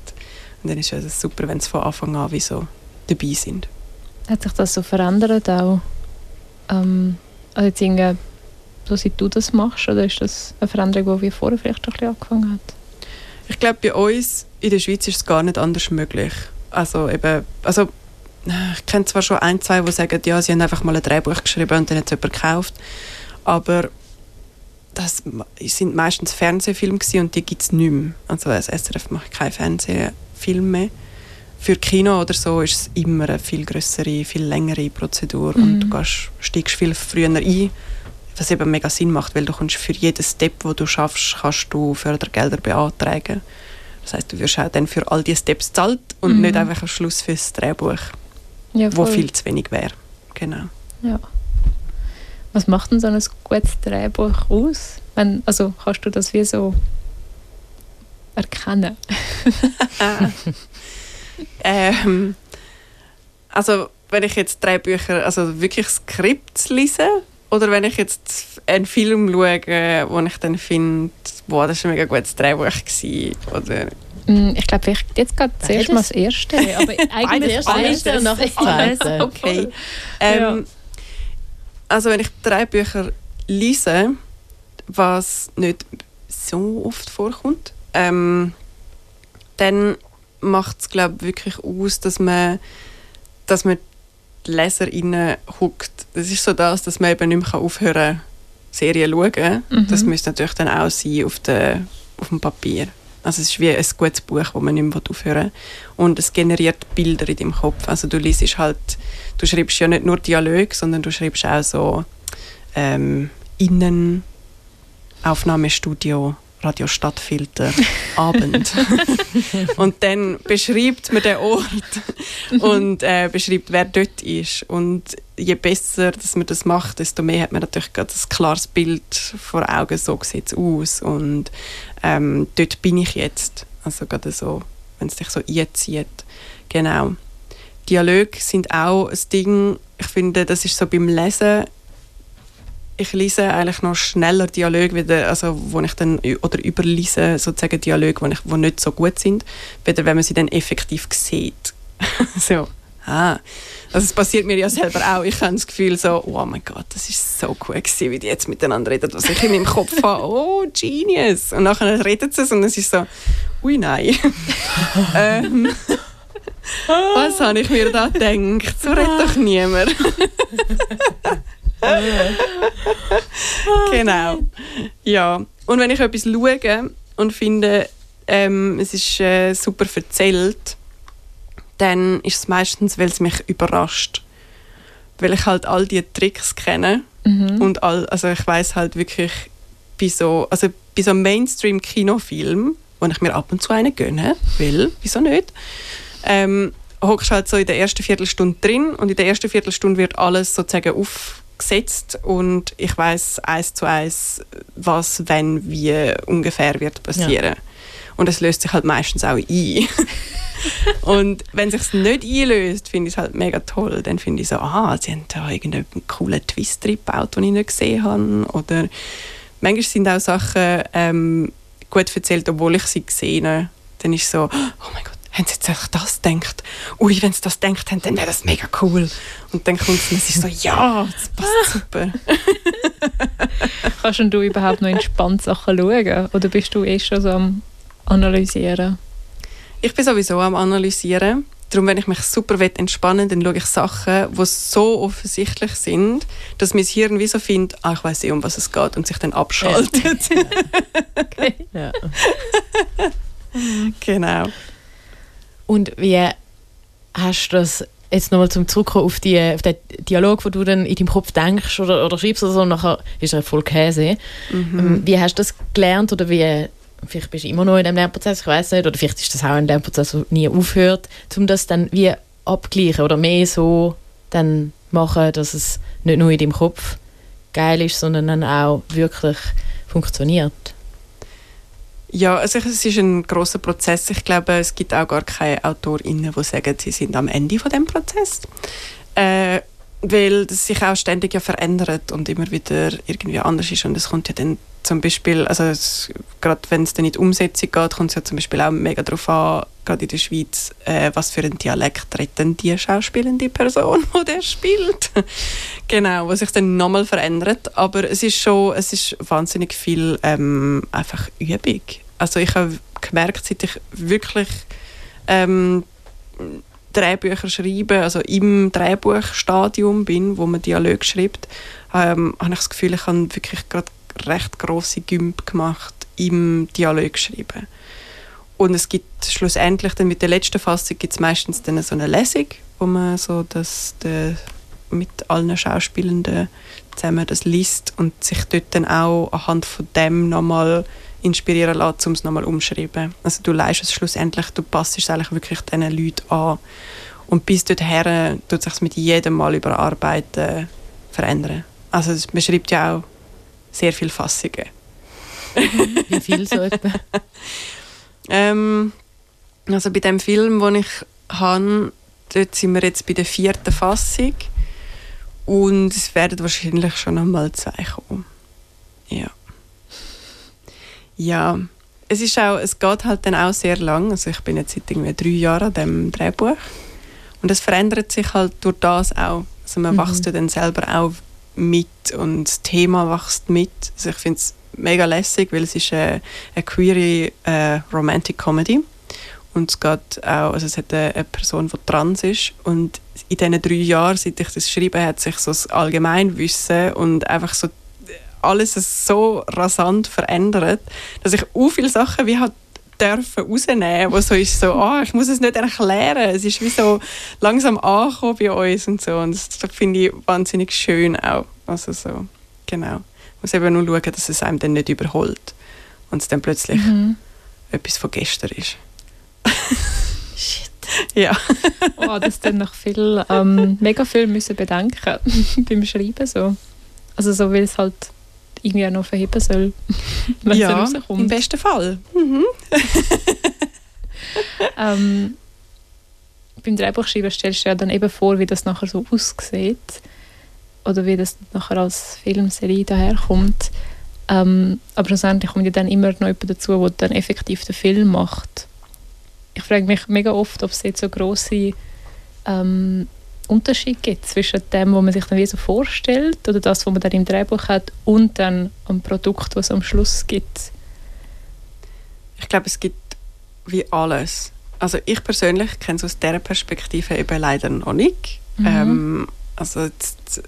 Und dann ist es super, wenn sie von Anfang an wie so dabei sind. Hat sich das so verändert auch? Ähm, also jetzt irgendwie, so seit du das machst, oder ist das eine Veränderung, die vorher vielleicht ein bisschen angefangen hat? Ich glaube, bei uns in der Schweiz ist es gar nicht anders möglich. Also eben, also ich kenne zwar schon ein, zwei, die sagen, ja, sie haben einfach mal ein Drehbuch geschrieben und dann hat es jemand gekauft, aber das sind meistens Fernsehfilme und die gibt es nicht mehr. Also das SRF macht keinen Fernsehfilm mehr. Für Kino oder so ist es immer eine viel größere, viel längere Prozedur und Mhm. du gehst, steigst viel früher ein, was eben mega Sinn macht, weil du kannst für jeden Step, wo du schaffst, kannst du Fördergelder beantragen. Das heißt, du wirst auch dann für all die Steps zahlt und Mhm. nicht einfach am Schluss für das Drehbuch, Ja, wo viel zu wenig wäre. Genau. Ja. Was macht denn so ein gutes Drehbuch aus? Wenn, also kannst du das wie so erkennen? Ähm, also wenn ich jetzt drei Bücher, also wirklich Skripts lese, oder wenn ich jetzt einen Film schaue, wo ich dann finde, boah, das war ein mega gutes Drehbuch gewesen, oder Ich glaube, vielleicht jetzt gerade zuerst mal das Erste. Aber eigentlich Beides, beides und nachher das Zweite. okay. Ähm, Also wenn ich drei Bücher lese, was nicht so oft vorkommt, ähm, dann macht es glaube wirklich aus, dass man, dass man die LeserInnen huckt. Das ist so das, dass man eben nicht mehr aufhören kann, Serien zu schauen. Mhm. Das müsste natürlich dann auch sein auf, der, auf dem Papier. Also es ist wie ein gutes Buch, das man nicht mehr aufhören. Und es generiert Bilder in deinem Kopf. Also du liest halt, du schreibst ja nicht nur Dialog, sondern du schreibst auch so ähm, Innen, Aufnahmestudio, Radio Stadtfilter, Abend. und dann beschreibt man den Ort und äh, beschreibt, wer dort ist. Und je besser dass man das macht, desto mehr hat man natürlich gerade ein klares Bild vor Augen, so sieht es aus. Und ähm, dort bin ich jetzt. Also gerade so, wenn es dich so einzieht. Genau. Dialoge sind auch ein Ding, ich finde, das ist so beim Lesen, ich lese eigentlich noch schneller Dialoge, wieder, also wo ich dann, oder überlese sozusagen Dialoge, wo, ich, wo nicht so gut sind, weder wenn man sie dann effektiv sieht. so, ah. Also es passiert mir ja selber auch. Ich habe das Gefühl so, oh mein Gott, das ist so cool gewesen, wie die jetzt miteinander reden, was ich in meinem Kopf habe. Oh, genius. Und nachher redet sie es und es ist so, ui nein. ähm, was habe ich mir da gedacht? So redet doch niemand. genau. Ja. Und wenn ich etwas schaue und finde, ähm, es ist äh, super erzählt, dann ist es meistens, weil es mich überrascht. Weil ich halt all die Tricks kenne Mhm. und all, also ich weiß halt wirklich bei so, also bei so einem Mainstream-Kinofilm, wo ich mir ab und zu einen gönne, will, wieso nicht, ähm, hockst halt so in der ersten Viertelstunde drin und in der ersten Viertelstunde wird alles sozusagen aufgesetzt und ich weiß eins zu eins, was, wenn, wie ungefähr wird passieren. Und es löst sich halt meistens auch ein. und wenn sich nicht einlöst, finde ich es halt mega toll. Dann finde ich so, aha, sie haben da irgendeinen coolen Twist drin gebaut, den ich nicht gesehen habe. Oder manchmal sind auch Sachen ähm, gut erzählt, obwohl ich sie gesehen habe. Dann ist so, oh mein Gott, haben sie jetzt einfach das gedacht? Ui, wenn sie das gedacht haben, dann wäre das mega cool. Und dann kommt es und es ist so, ja, das passt super. Kannst du überhaupt noch entspannt Sachen schauen? Oder bist du eh schon so am Analysieren? Ich bin sowieso am Analysieren. Darum, wenn ich mich super will, entspannen dann schaue ich Sachen, die so offensichtlich sind, dass mein Hirn wie so findet, ah, ich weiß eh, um was es geht, und sich dann abschaltet. Ja. genau. Und wie hast du das jetzt nochmal zum Zurückkommen auf, die, auf den Dialog, wo du dann in deinem Kopf denkst oder, oder schreibst oder so, und nachher ist er voll Käse. Ähm, Wie hast du das gelernt oder wie, vielleicht bist du immer noch in dem Lernprozess, ich weiß nicht, oder vielleicht ist das auch ein Lernprozess, der nie aufhört, um das dann wie abgleichen oder mehr so dann machen, dass es nicht nur in deinem Kopf geil ist, sondern dann auch wirklich funktioniert. Ja, also es ist ein großer Prozess. Ich glaube, es gibt auch gar keine AutorInnen, die sagen, sie sind am Ende von dem Prozess. Äh, weil das sich auch ständig ja verändert und immer wieder irgendwie anders ist. Und es kommt ja dann zum Beispiel, also gerade wenn es dann in die Umsetzung geht, kommt es ja zum Beispiel auch mega darauf an, gerade in der Schweiz, äh, was für einen Dialekt redet denn die schauspielende Person, die der spielt. genau, was sich dann nochmal verändert. Aber es ist schon, es ist wahnsinnig viel ähm, einfach Übung. Also ich habe gemerkt, seit ich wirklich ähm, Drehbücher schreibe, also im Drehbuchstadium bin, wo man Dialog schreibt, ähm, habe ich das Gefühl, ich habe wirklich gerade recht grosse Gümp gemacht im Dialog schreiben. Und es gibt schlussendlich dann mit der letzten Fassung gibt es meistens dann so eine Lesung, wo man so das der, mit allen Schauspielenden zusammen das liest und sich dort dann auch anhand von dem nochmal inspirieren lässt, um es nochmal umschreiben. Also du leist es schlussendlich, du passt es eigentlich wirklich diesen Leuten an. Und bis dorthin tut sich mit jedem Mal überarbeiten verändern. Also man schreibt ja auch sehr viele Fassungen. Wie viel so etwa? Ähm, also bei dem Film, den ich habe, dort sind wir jetzt bei der vierten Fassung und es werden wahrscheinlich schon noch mal zwei kommen. Ja. Ja, es ist auch, es geht halt dann auch sehr lang. Also ich bin jetzt seit irgendwie drei Jahren an dem Drehbuch und es verändert sich halt durch das auch. Also man wächst ja dann selber auch mit und das Thema wächst mit. Also ich finde es mega lässig, weil es ist eine, eine queere äh, Romantic Comedy und es geht auch, also es hat eine, eine Person, die trans ist und in diesen drei Jahren, seit ich das schreibe, hat sich so das Allgemeinwissen und einfach so alles so rasant verändert, dass ich auch viele Sachen wie halt dürfen rausnehmen, wo so ist so, ah, ich muss es nicht erklären, es ist wie so langsam angekommen bei uns und so und das, das finde ich wahnsinnig schön auch, also so, genau. Man muss eben nur schauen, dass es einem dann nicht überholt und es dann plötzlich etwas von gestern ist. Shit. Ja. Oh, das dann noch viel, ähm, mega viel müssen bedenken beim Schreiben so. Also so, weil es halt irgendwie auch noch verheben soll, wenn ja, es im rauskommt. besten Fall. Ähm, beim Drehbuchschreiben stellst du ja dann eben vor, wie das nachher so aussieht oder wie das nachher als Filmserie daherkommt. Ähm, aber schlussendlich kommt ja dann immer noch jemand dazu, der dann effektiv den Film macht. Ich frage mich mega oft, ob es jetzt so grosse ähm, Unterschied gibt zwischen dem, was man sich dann wie so vorstellt oder das, was man dann im Drehbuch hat und dann am Produkt, was es am Schluss gibt. Ich glaube, es gibt wie alles. Also ich persönlich kenne es aus dieser Perspektive eben leider noch nicht. Ähm, also jetzt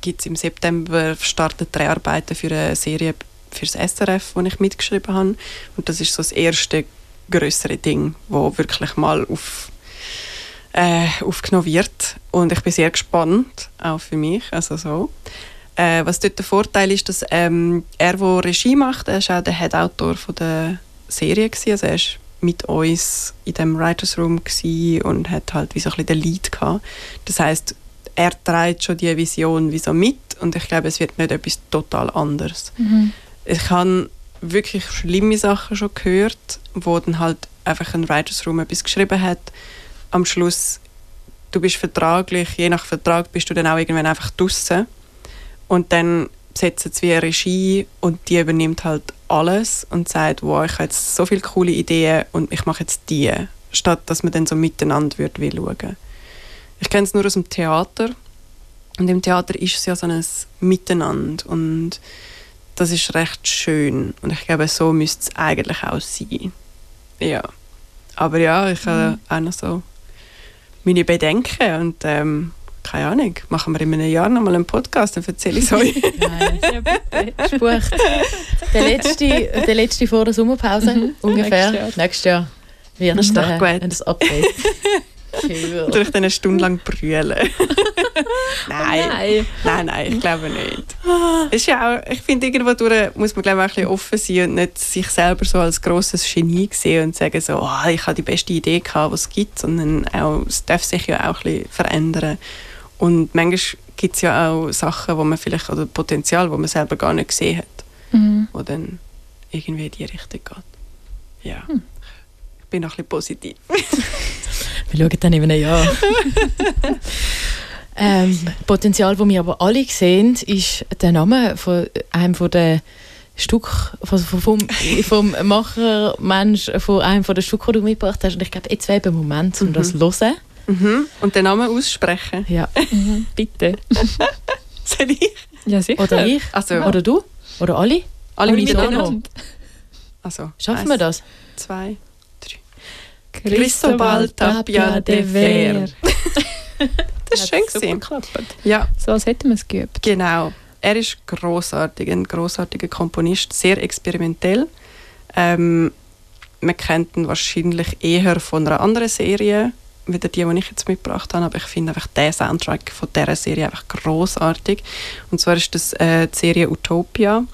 gibt es im September startet Dreharbeiten für eine Serie für das SRF, wo ich mitgeschrieben habe. Und das ist so das erste größere Ding, wo wirklich mal auf, äh, aufgenommen wird. Und ich bin sehr gespannt, auch für mich. Also so. Äh, was dort der Vorteil ist, dass ähm, er, der Regie macht, er ist auch der Head-Autor der Serie gewesen. Also er ist mit uns in dem Writers Room und hat halt wie so ein bisschen den Lead gehabt. Das heißt, er trägt schon die Vision wie so mit und ich glaube, es wird nicht etwas total anderes. Ich habe wirklich schlimme Sachen schon gehört, wo dann halt einfach ein Writers Room etwas geschrieben hat. Am Schluss, du bist vertraglich, je nach Vertrag bist du dann auch irgendwann einfach draussen. Und dann setzen sie wie eine Regie und die übernimmt halt alles und sagt, wow, ich habe jetzt so viele coole Ideen und ich mache jetzt die statt dass man dann so miteinander würde will schauen. Ich kenne es nur aus dem Theater. Und im Theater ist es ja so ein Miteinander und das ist recht schön. Und ich glaube, so müsste es eigentlich auch sein. Ja, aber ja, ich habe auch noch so meine Bedenken und ähm, keine Ahnung, machen wir in einem Jahr nochmal einen Podcast, dann erzähle ich es euch. Nein, Ja, gebucht. Der letzte, der letzte vor der Sommerpause ungefähr. Nächstes Jahr. Nächstes Jahr. Wird Das gut. ein Update. Cool. Durch eine Stunde lang brüllen. nein, Nein. nein, nein, ich glaube nicht. Ist ja auch, ich finde, irgendwo durch muss man glaube ich, auch ein bisschen offen sein und nicht sich selber so als grosses Genie sehen und sagen so, oh, ich habe die beste Idee gehabt, was es gibt, sondern auch, es darf sich ja auch ein bisschen verändern. Und manchmal gibt es ja auch Sachen, wo man vielleicht, oder Potenzial, wo man selber gar nicht gesehen hat, Mhm. wo dann irgendwie in die Richtung geht. Ja, ich bin noch ein bisschen positiv. Wir schauen dann in einem Jahr. ähm, Potenzial, das wir aber alle sehen, ist der Name von einem von der Stück vom, vom Macher Mensch von einem von den Stück, die du mitgebracht hast. Und ich glaube, jetzt wäre eben ein Moment, um das zu hören. Mhm. Und den Namen aussprechen. Ja. Mhm. Bitte. Soll ich? Ja, sicher. Oder ich. Also, Oder du. Oder alle. alle miteinander. Also, Schaffen eins, wir das? Zwei. Cristobal Tapia de Ver. Das ist schön geklappt. Ja, So als hätten wir es geübt. genau. Er ist großartig, ein großartiger Komponist, sehr experimentell. Ähm, man kennt ihn wahrscheinlich eher von einer anderen Serie, wieder die, die ich jetzt mitgebracht habe, aber ich finde einfach den Soundtrack von dieser Serie einfach großartig. Und zwar ist das äh, die Serie Utopia.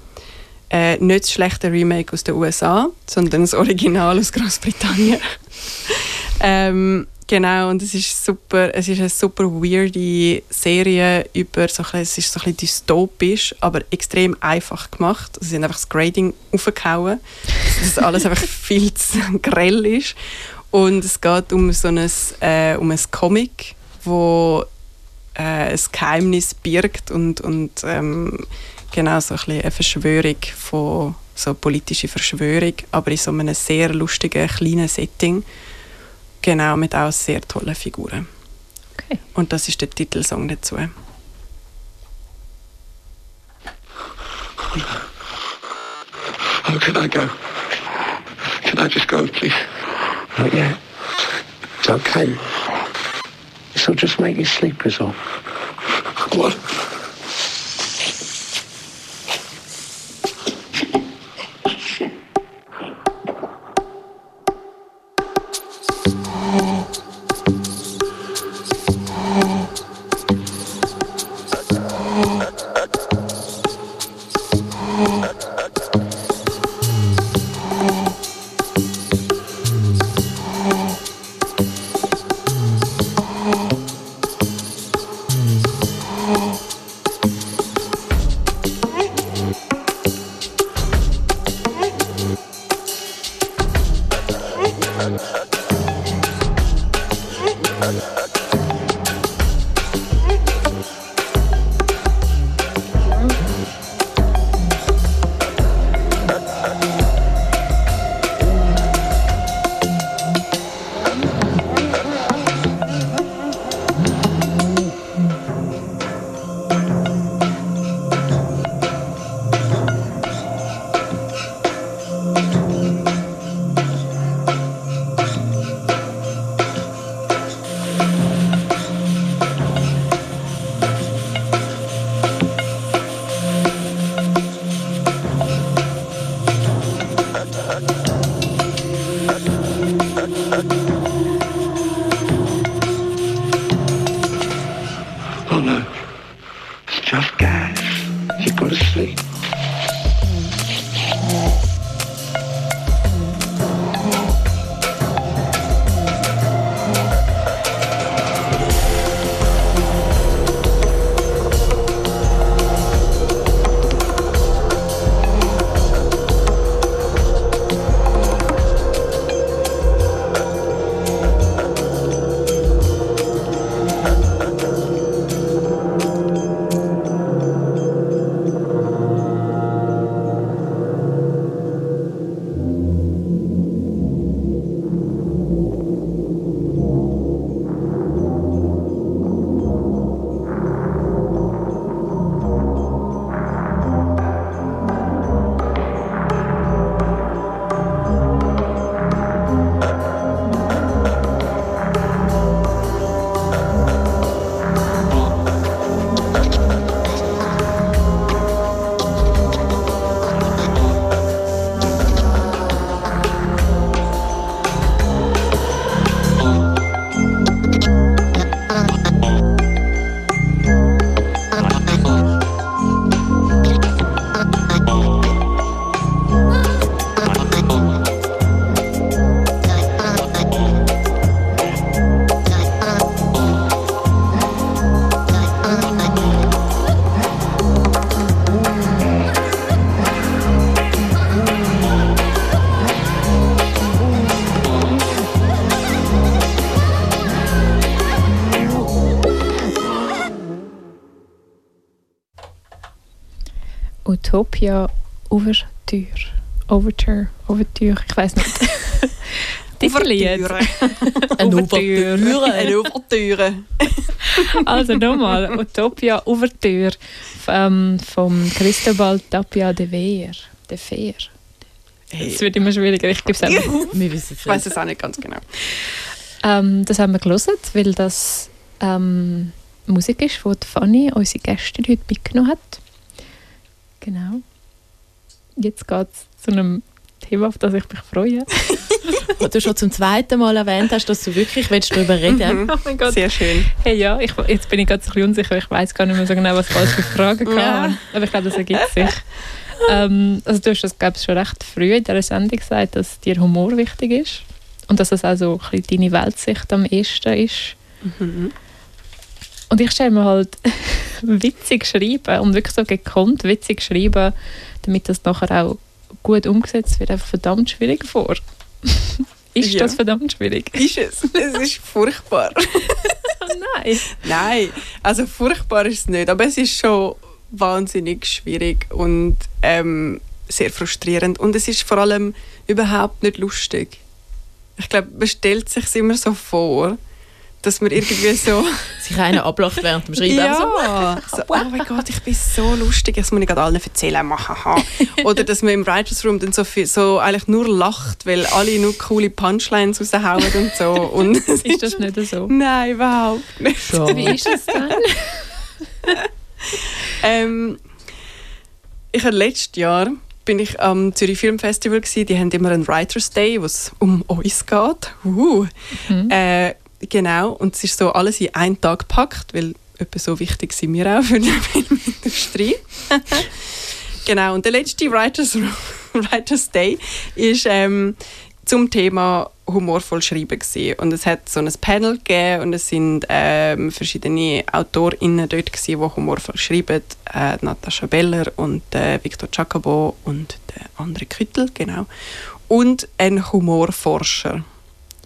Äh, nicht das schlechte Remake aus den USA, sondern das Original aus Großbritannien. ähm, genau, und es ist super, es ist eine super weirde Serie über so ein bisschen, es ist so ein bisschen dystopisch, aber extrem einfach gemacht. Sie haben einfach das Grading aufgehauen, dass alles einfach viel zu grell ist. Und es geht um so ein, äh, um ein Comic, wo äh, ein Geheimnis birgt und, und ähm, genau so ein bisschen eine Verschwörung von so politische Verschwörung, aber in so einem sehr lustigen kleinen Setting. Genau, mit auch sehr tollen Figuren. Okay. Und das ist der Titelsong dazu. Oh, can I go? Can I just go, please? Not yet. It's okay. This will just make you sleep, is all. What? Utopia Overture. Overture, Overture, ich weiß nicht. Titellied. Eine. Ouvertüre. Eine Ouvertüre. Also nochmal, Utopia Ouverture ähm, vom Cristobal Tapia de Veer. De Veer. Es wird immer schwieriger, ich gebe es einfach auf. Ich weiß es auch nicht ganz genau. Ähm, das haben wir gelesen, weil das ähm, Musik ist, die Fanny, unsere Gästin, heute mitgenommen hat. Genau. Jetzt geht es zu einem Thema, auf das ich mich freue. Wo du schon zum zweiten Mal erwähnt hast, dass du wirklich willst darüber reden Oh mein Gott. Sehr schön. Hey, ja, ich, jetzt bin ich gerade so ein bisschen unsicher. Ich weiß gar nicht mehr so genau, was ich alles für Fragen Ja. kann. Aber ich glaube, das ergibt sich. ähm, also du hast das, glaube ich, schon recht früh in dieser Sendung gesagt, dass dir Humor wichtig ist. Und dass das auch so ein bisschen deine Weltsicht am ehesten ist. Mhm. Und ich stelle mir halt witzig schreiben und wirklich so gekonnt witzig schreiben, damit das nachher auch gut umgesetzt wird, einfach verdammt schwierig vor. ist Ja. das verdammt schwierig? Ist es? Es ist furchtbar. Oh nein. Nein, also furchtbar ist es nicht, aber es ist schon wahnsinnig schwierig und ähm, sehr frustrierend und es ist vor allem überhaupt nicht lustig. Ich glaube, man stellt sich immer so vor, dass man irgendwie so Sich einer ablacht während dem Schreiben. Also, ja, so, oh mein Gott, ich bin so lustig, das muss ich gerade allen erzählen. Oder dass man im Writers Room dann so, viel, so eigentlich nur lacht, weil alle nur coole Punchlines raushauen und so. Und Ist das nicht so? Nein, überhaupt nicht. schon. Wie ist es dann? Ähm, ich habe letztes Jahr bin ich am Zürich Film Festival gsi. Die haben immer einen Writers Day, wo es um uns geht. Uh. Äh, genau. Und es ist so alles in einen Tag gepackt, weil etwas so wichtig sind wir auch für die Filmindustrie. genau. Und der letzte Writers, Writers Day ist ähm, zum Thema humorvoll schreiben gewesen. und es hat so ein Panel gegeben und es sind ähm, verschiedene AutorInnen dort gewesen, die humorvoll schreiben, äh, Natascha Beller und äh, Victor Jacobo und der andere Küttel, genau und ein Humorforscher.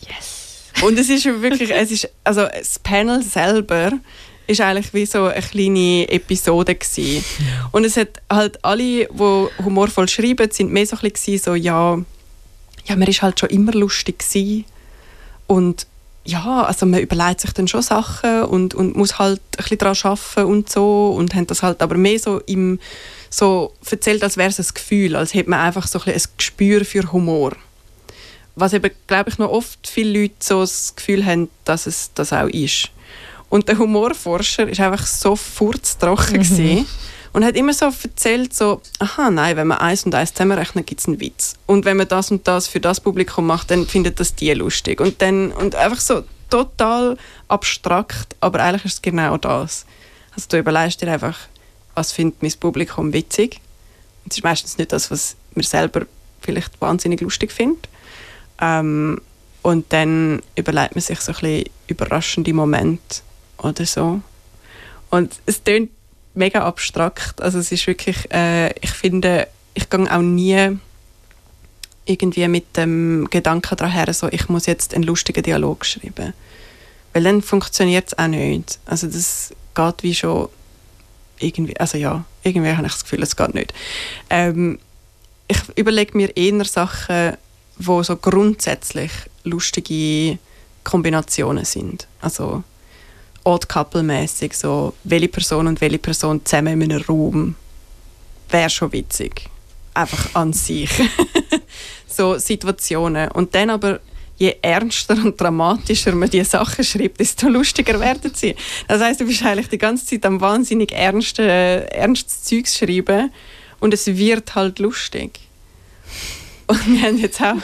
Yes. Und es ist wirklich, es ist, also das Panel selber ist eigentlich wie so eine kleine Episode gewesen. Und es hat halt alle, die humorvoll schreiben, sind mehr so ein bisschen so, ja, ja, man ist halt schon immer lustig gewesen. Und ja, also man überlegt sich dann schon Sachen und, und muss halt ein bisschen daran arbeiten und so und haben das halt aber mehr so im so erzählt, als wäre es ein Gefühl, als hätte man einfach so ein, bisschen ein Gespür für Humor. Was eben, glaube ich, noch oft viele Leute so das Gefühl haben, dass es das auch ist. Und der Humorforscher ist einfach so furztrocken mhm. und hat immer so erzählt, so, aha, nein, wenn man eins und eins zusammenrechnet, gibt es einen Witz. Und wenn man das und das für das Publikum macht, dann findet das die lustig. Und, dann, und einfach so total abstrakt, aber eigentlich ist es genau das. Also du überlegst dir einfach, was findet mein Publikum witzig. Und es ist meistens nicht das, was man selber vielleicht wahnsinnig lustig findet. Ähm, und dann überlegt man sich so ein bisschen überraschende Momente oder so. Und es klingt mega abstrakt. Also es ist wirklich, äh, ich finde, ich gehe auch nie irgendwie mit dem Gedanken daher, so ich muss jetzt einen lustigen Dialog schreiben. Weil dann funktioniert es auch nicht. Also das geht wie schon irgendwie, also ja, irgendwie habe ich das Gefühl, es geht nicht. Ähm, ich überlege mir eher Sachen, wo so grundsätzlich lustige Kombinationen sind. Also Odd Couple-mäßig, so welche Person und welche Person zusammen in einem Raum wäre schon witzig. Einfach an sich. so Situationen. Und dann aber, je ernster und dramatischer man diese Sachen schreibt, desto lustiger werden sie. Das heißt, du bist eigentlich die ganze Zeit am wahnsinnig ernsten, ernstes Zeugs schreiben und es wird halt lustig. Und wir haben jetzt auch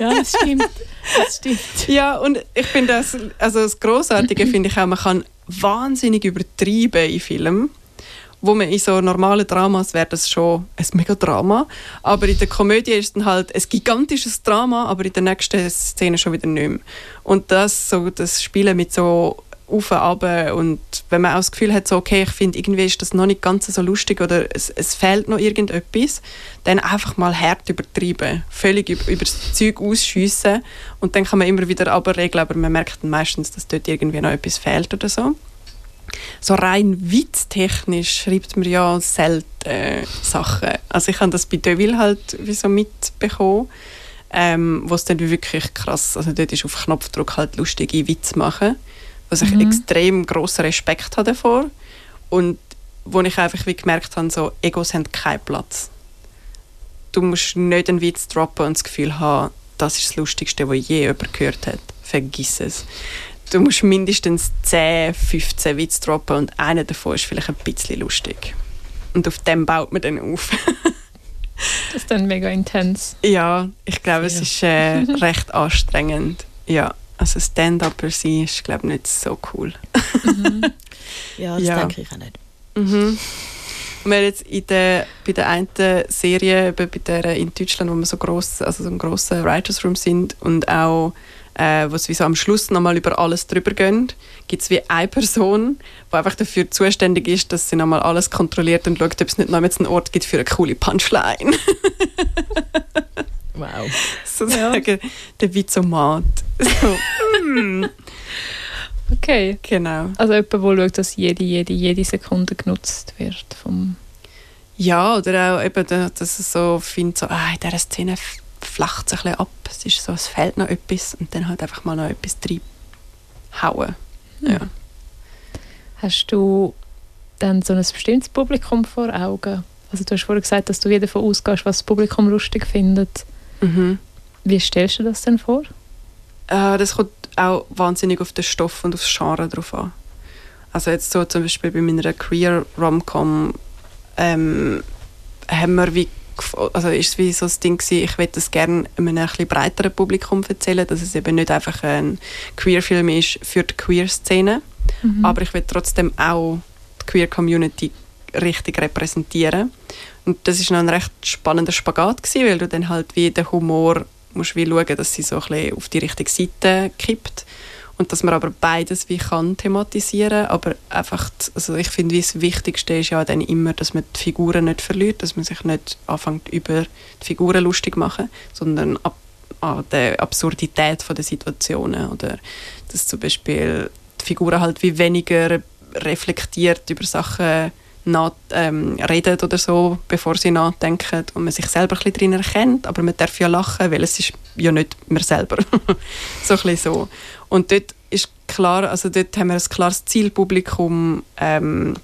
Ja, das stimmt. Das stimmt. ja, und ich finde das, also das Grossartige finde ich auch, man kann wahnsinnig übertreiben in Filmen, wo man in so normalen Dramas wäre das schon ein mega Drama, aber in der Komödie ist es dann halt ein gigantisches Drama, aber in der nächsten Szene schon wieder nicht mehr. Und das, so, das Spielen mit so und ab und wenn man auch das Gefühl hat, so, okay, ich finde, irgendwie ist das noch nicht ganz so lustig oder es, es fehlt noch irgendetwas, dann einfach mal hart übertreiben, völlig über, das Zeug ausschiessen und dann kann man immer wieder abregeln, aber man merkt dann meistens, dass dort irgendwie noch etwas fehlt oder so. so rein witztechnisch schreibt man ja selten äh, Sachen. Also ich habe das bei Deville halt wie so mitbekommen, ähm, wo dann wirklich krass, also dort ist auf Knopfdruck halt lustige Witze machen, was ich extrem grossen Respekt habe davor und wo ich einfach wie gemerkt habe, so Egos haben keinen Platz. Du musst nicht einen Witz droppen und das Gefühl haben, das ist das Lustigste, was je jemand gehört hat. Vergiss es. Du musst mindestens 10, 15 Witze droppen und einer davon ist vielleicht ein bisschen lustig. Und auf dem baut man dann auf. Das ist dann mega intens. ja, ich glaube, es ist äh, recht anstrengend. Ja, also Stand-Upper sein ist, glaube ich, nicht so cool. Ja, das Ja. denke ich auch nicht. Mhm. Und Wir jetzt in der, bei der einen Serie, eben bei der in Deutschland, wo wir so gross, also so ein grosser Writers Room sind und auch äh, was wie so am Schluss nochmal über alles drüber gehen, gibt es wie eine Person, die einfach dafür zuständig ist, dass sie nochmal alles kontrolliert und schaut, ob es nicht noch einen Ort gibt für eine coole Punchline. Wow. Sozusagen der Witzomat. So, mm, Okay. genau. Also jemand, der schaut, dass jede, jede, jede Sekunde genutzt wird vom... Ja, oder auch eben, da- dass es so findet, so, ah, in dieser Szene flacht es ein bisschen ab. Es ist so, es fehlt noch etwas und dann halt einfach mal noch etwas reinhauen. Ja. Hast du dann so ein bestimmtes Publikum vor Augen? Also du hast vorhin gesagt, dass du wieder davon ausgehst, was das Publikum lustig findet. Mhm. Wie stellst du das denn vor? Äh, das kommt auch wahnsinnig auf den Stoff und aufs Genre drauf an. Also jetzt so zum Beispiel bei meiner Queer Romcom ähm, haben wir wie also ist es wie so das Ding gewesen, ich möchte das gerne einem ein bisschen breiteren Publikum erzählen, dass es eben nicht einfach ein Queer-Film ist für die Queer-Szene, aber ich will trotzdem auch die Queer-Community richtig repräsentieren. Und das ist noch ein recht spannender Spagat gewesen, weil du dann halt wie den Humor musst wie schauen, dass sie so ein bisschen auf die richtige Seite kippt und dass man aber beides wie kann thematisieren, aber einfach, also ich finde, das Wichtigste ist ja dann immer, dass man die Figuren nicht verliert, dass man sich nicht anfängt über die Figuren lustig machen, sondern ab, an der Absurdität der Situationen oder dass zum Beispiel die Figuren halt wie weniger reflektiert über Sachen nach, ähm, reden oder so, bevor sie nachdenken und man sich selber ein bisschen drin erkennt, aber man darf ja lachen, weil es ist ja nicht man selber. so ein bisschen so. Und dort ist klar, also dort haben wir ein klares Zielpublikum, ähm,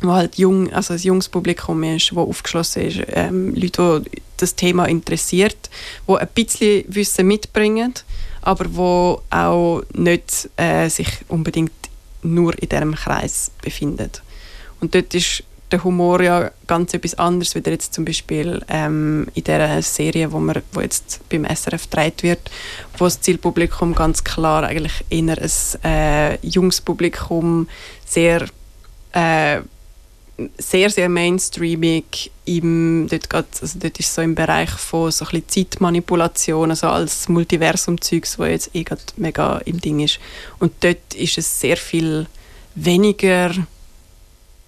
wo halt jung, also ein junges Publikum ist, wo aufgeschlossen ist, ähm, Leute, die das Thema interessiert, wo ein bisschen Wissen mitbringen, aber wo auch nicht äh, sich unbedingt nur in diesem Kreis befindet. Und dort ist der Humor ja ganz etwas anderes, wie der jetzt zum Beispiel ähm, in dieser Serie, wo, wir, wo jetzt beim SRF gedreht wird, wo das Zielpublikum ganz klar eigentlich eher ein äh, junges Publikum, sehr äh, sehr, sehr mainstreamig im, dort, geht, also dort ist so im Bereich von so ein Zeitmanipulation, also als Multiversum-Zeugs, wo jetzt eh mega im Ding ist. Und dort ist es sehr viel weniger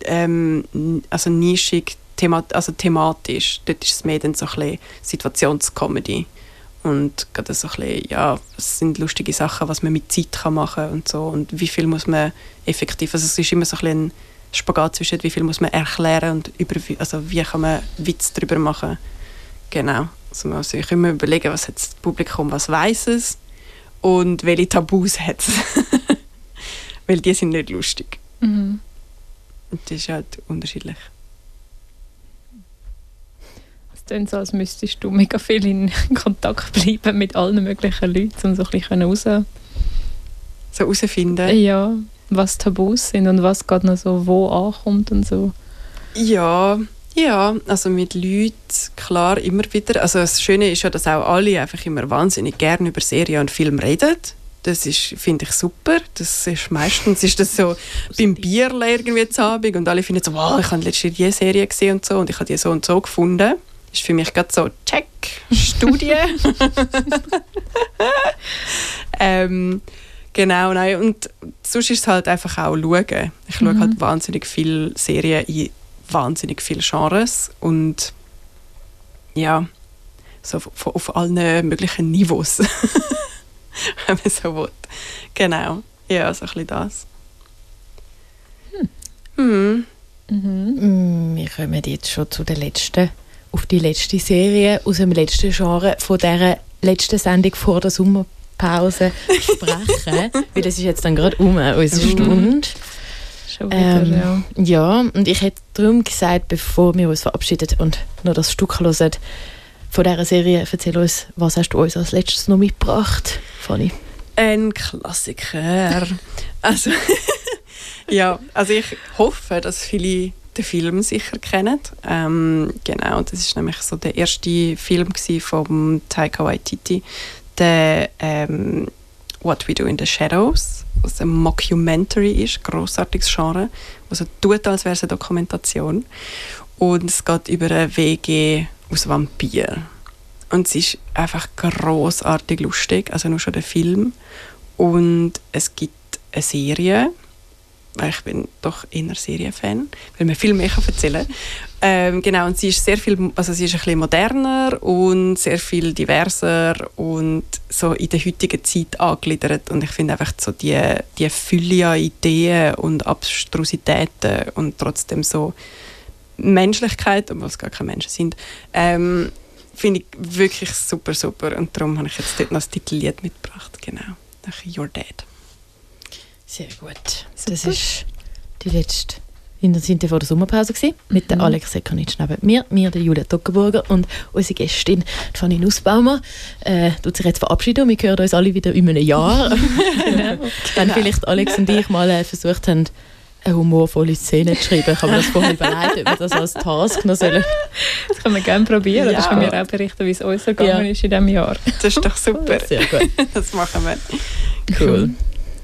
ähm, also nischig, thema also thematisch. Dort ist es mehr dann so ein bisschen Situationscomedy. Und gerade so ein bisschen, ja, es sind lustige Sachen, was man mit Zeit kann machen und so. Und wie viel muss man effektiv, also es ist immer so ein ein Spagat zwischen, wie viel muss man erklären und über, also wie kann man Witz darüber machen. Genau. Also man muss sich immer überlegen, was hat das Publikum, was weiß es und welche Tabus hat es. Weil die sind nicht lustig. Mhm. Und das ist halt unterschiedlich. Es klingt so, als müsstest du mega viel in Kontakt bleiben mit allen möglichen Leuten, um so ein bisschen raus... So herausfinden. Ja, was Tabus sind und was gerade noch so wo ankommt und so. Ja, ja, also mit Leuten, klar, immer wieder. Also das Schöne ist ja, dass auch alle einfach immer wahnsinnig gerne über Serien und Film reden. Das ist, finde ich, super. Das ist meistens ist das so beim Bierle irgendwie zu Abend und alle finden so, wow, ich habe letztens diese Serie gesehen und so und ich habe die so und so gefunden. Ist für mich gerade so, check, Studie. ähm, genau, nein, und sonst ist es halt einfach auch schauen. Ich schaue halt wahnsinnig viele Serien in wahnsinnig viele Genres und ja, so auf, auf allen möglichen Niveaus, wenn man so will. Genau, ja, so ein bisschen das. Hm. Mhm. Mm, Wir kommen jetzt schon zu der letzten, auf die letzte Serie aus dem letzten Genre von dieser letzten Sendung vor der Sommerpause sprechen, weil es ist jetzt dann gerade um unsere Stunde. Schon wieder, Ähm, ja. ja, und ich hätte darum gesagt, bevor wir uns verabschieden und noch das Stück hören von dieser Serie, erzähl uns, was hast du uns als letztes noch mitgebracht, Fanny? Ein Klassiker. also, ja, also ich hoffe, dass viele den Film sicher kennen. Ähm, genau, das ist nämlich so der erste Film vom Taika Waititi, der ähm, What We Do in the Shadows, was ein Mockumentary ist, großartiges Genre, also tut, als wäre es eine Dokumentation. Und es geht über eine WG aus Vampir. Und es ist einfach großartig lustig, also nur schon der Film. Und es gibt eine Serie, weil ich bin doch eher Serienfan, weil man viel mehr kann erzählen ähm, Genau, und sie ist sehr viel, also sie ist ein bisschen moderner und sehr viel diverser und so in der heutigen Zeit angegliedert. Und ich finde einfach so die, die Fülle an Ideen und Abstrusitäten und trotzdem so Menschlichkeit, obwohl es gar keine Menschen sind, ähm, finde ich wirklich super, super. Und darum habe ich jetzt dort noch das Titellied mitgebracht. Genau. Nach You're Dead. Sehr gut. Das ist die letzte in der sind vor der Sommerpause gewesen, mit der Alex Sekanitsch neben mir, mir, der Julia Toggenburger und unsere Gästin Fanny Nussbaumer. Äh, tut sich jetzt verabschieden und wir hören uns alle wieder in einem Jahr. Wenn vielleicht Alex und ich mal äh, versucht haben, eine humorvolle Szene zu schreiben. Ich habe mir das vorher überlegt, ob wir das als Task noch sollen. Das können wir gerne probieren. Das Ja. können wir auch berichten, wie es uns ergangen Ja. ist in diesem Jahr. Das ist doch super. Sehr gut. Das machen wir. Cool.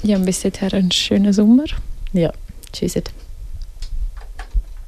Ja, und bis dahin einen schönen Sommer. Ja, tschüss.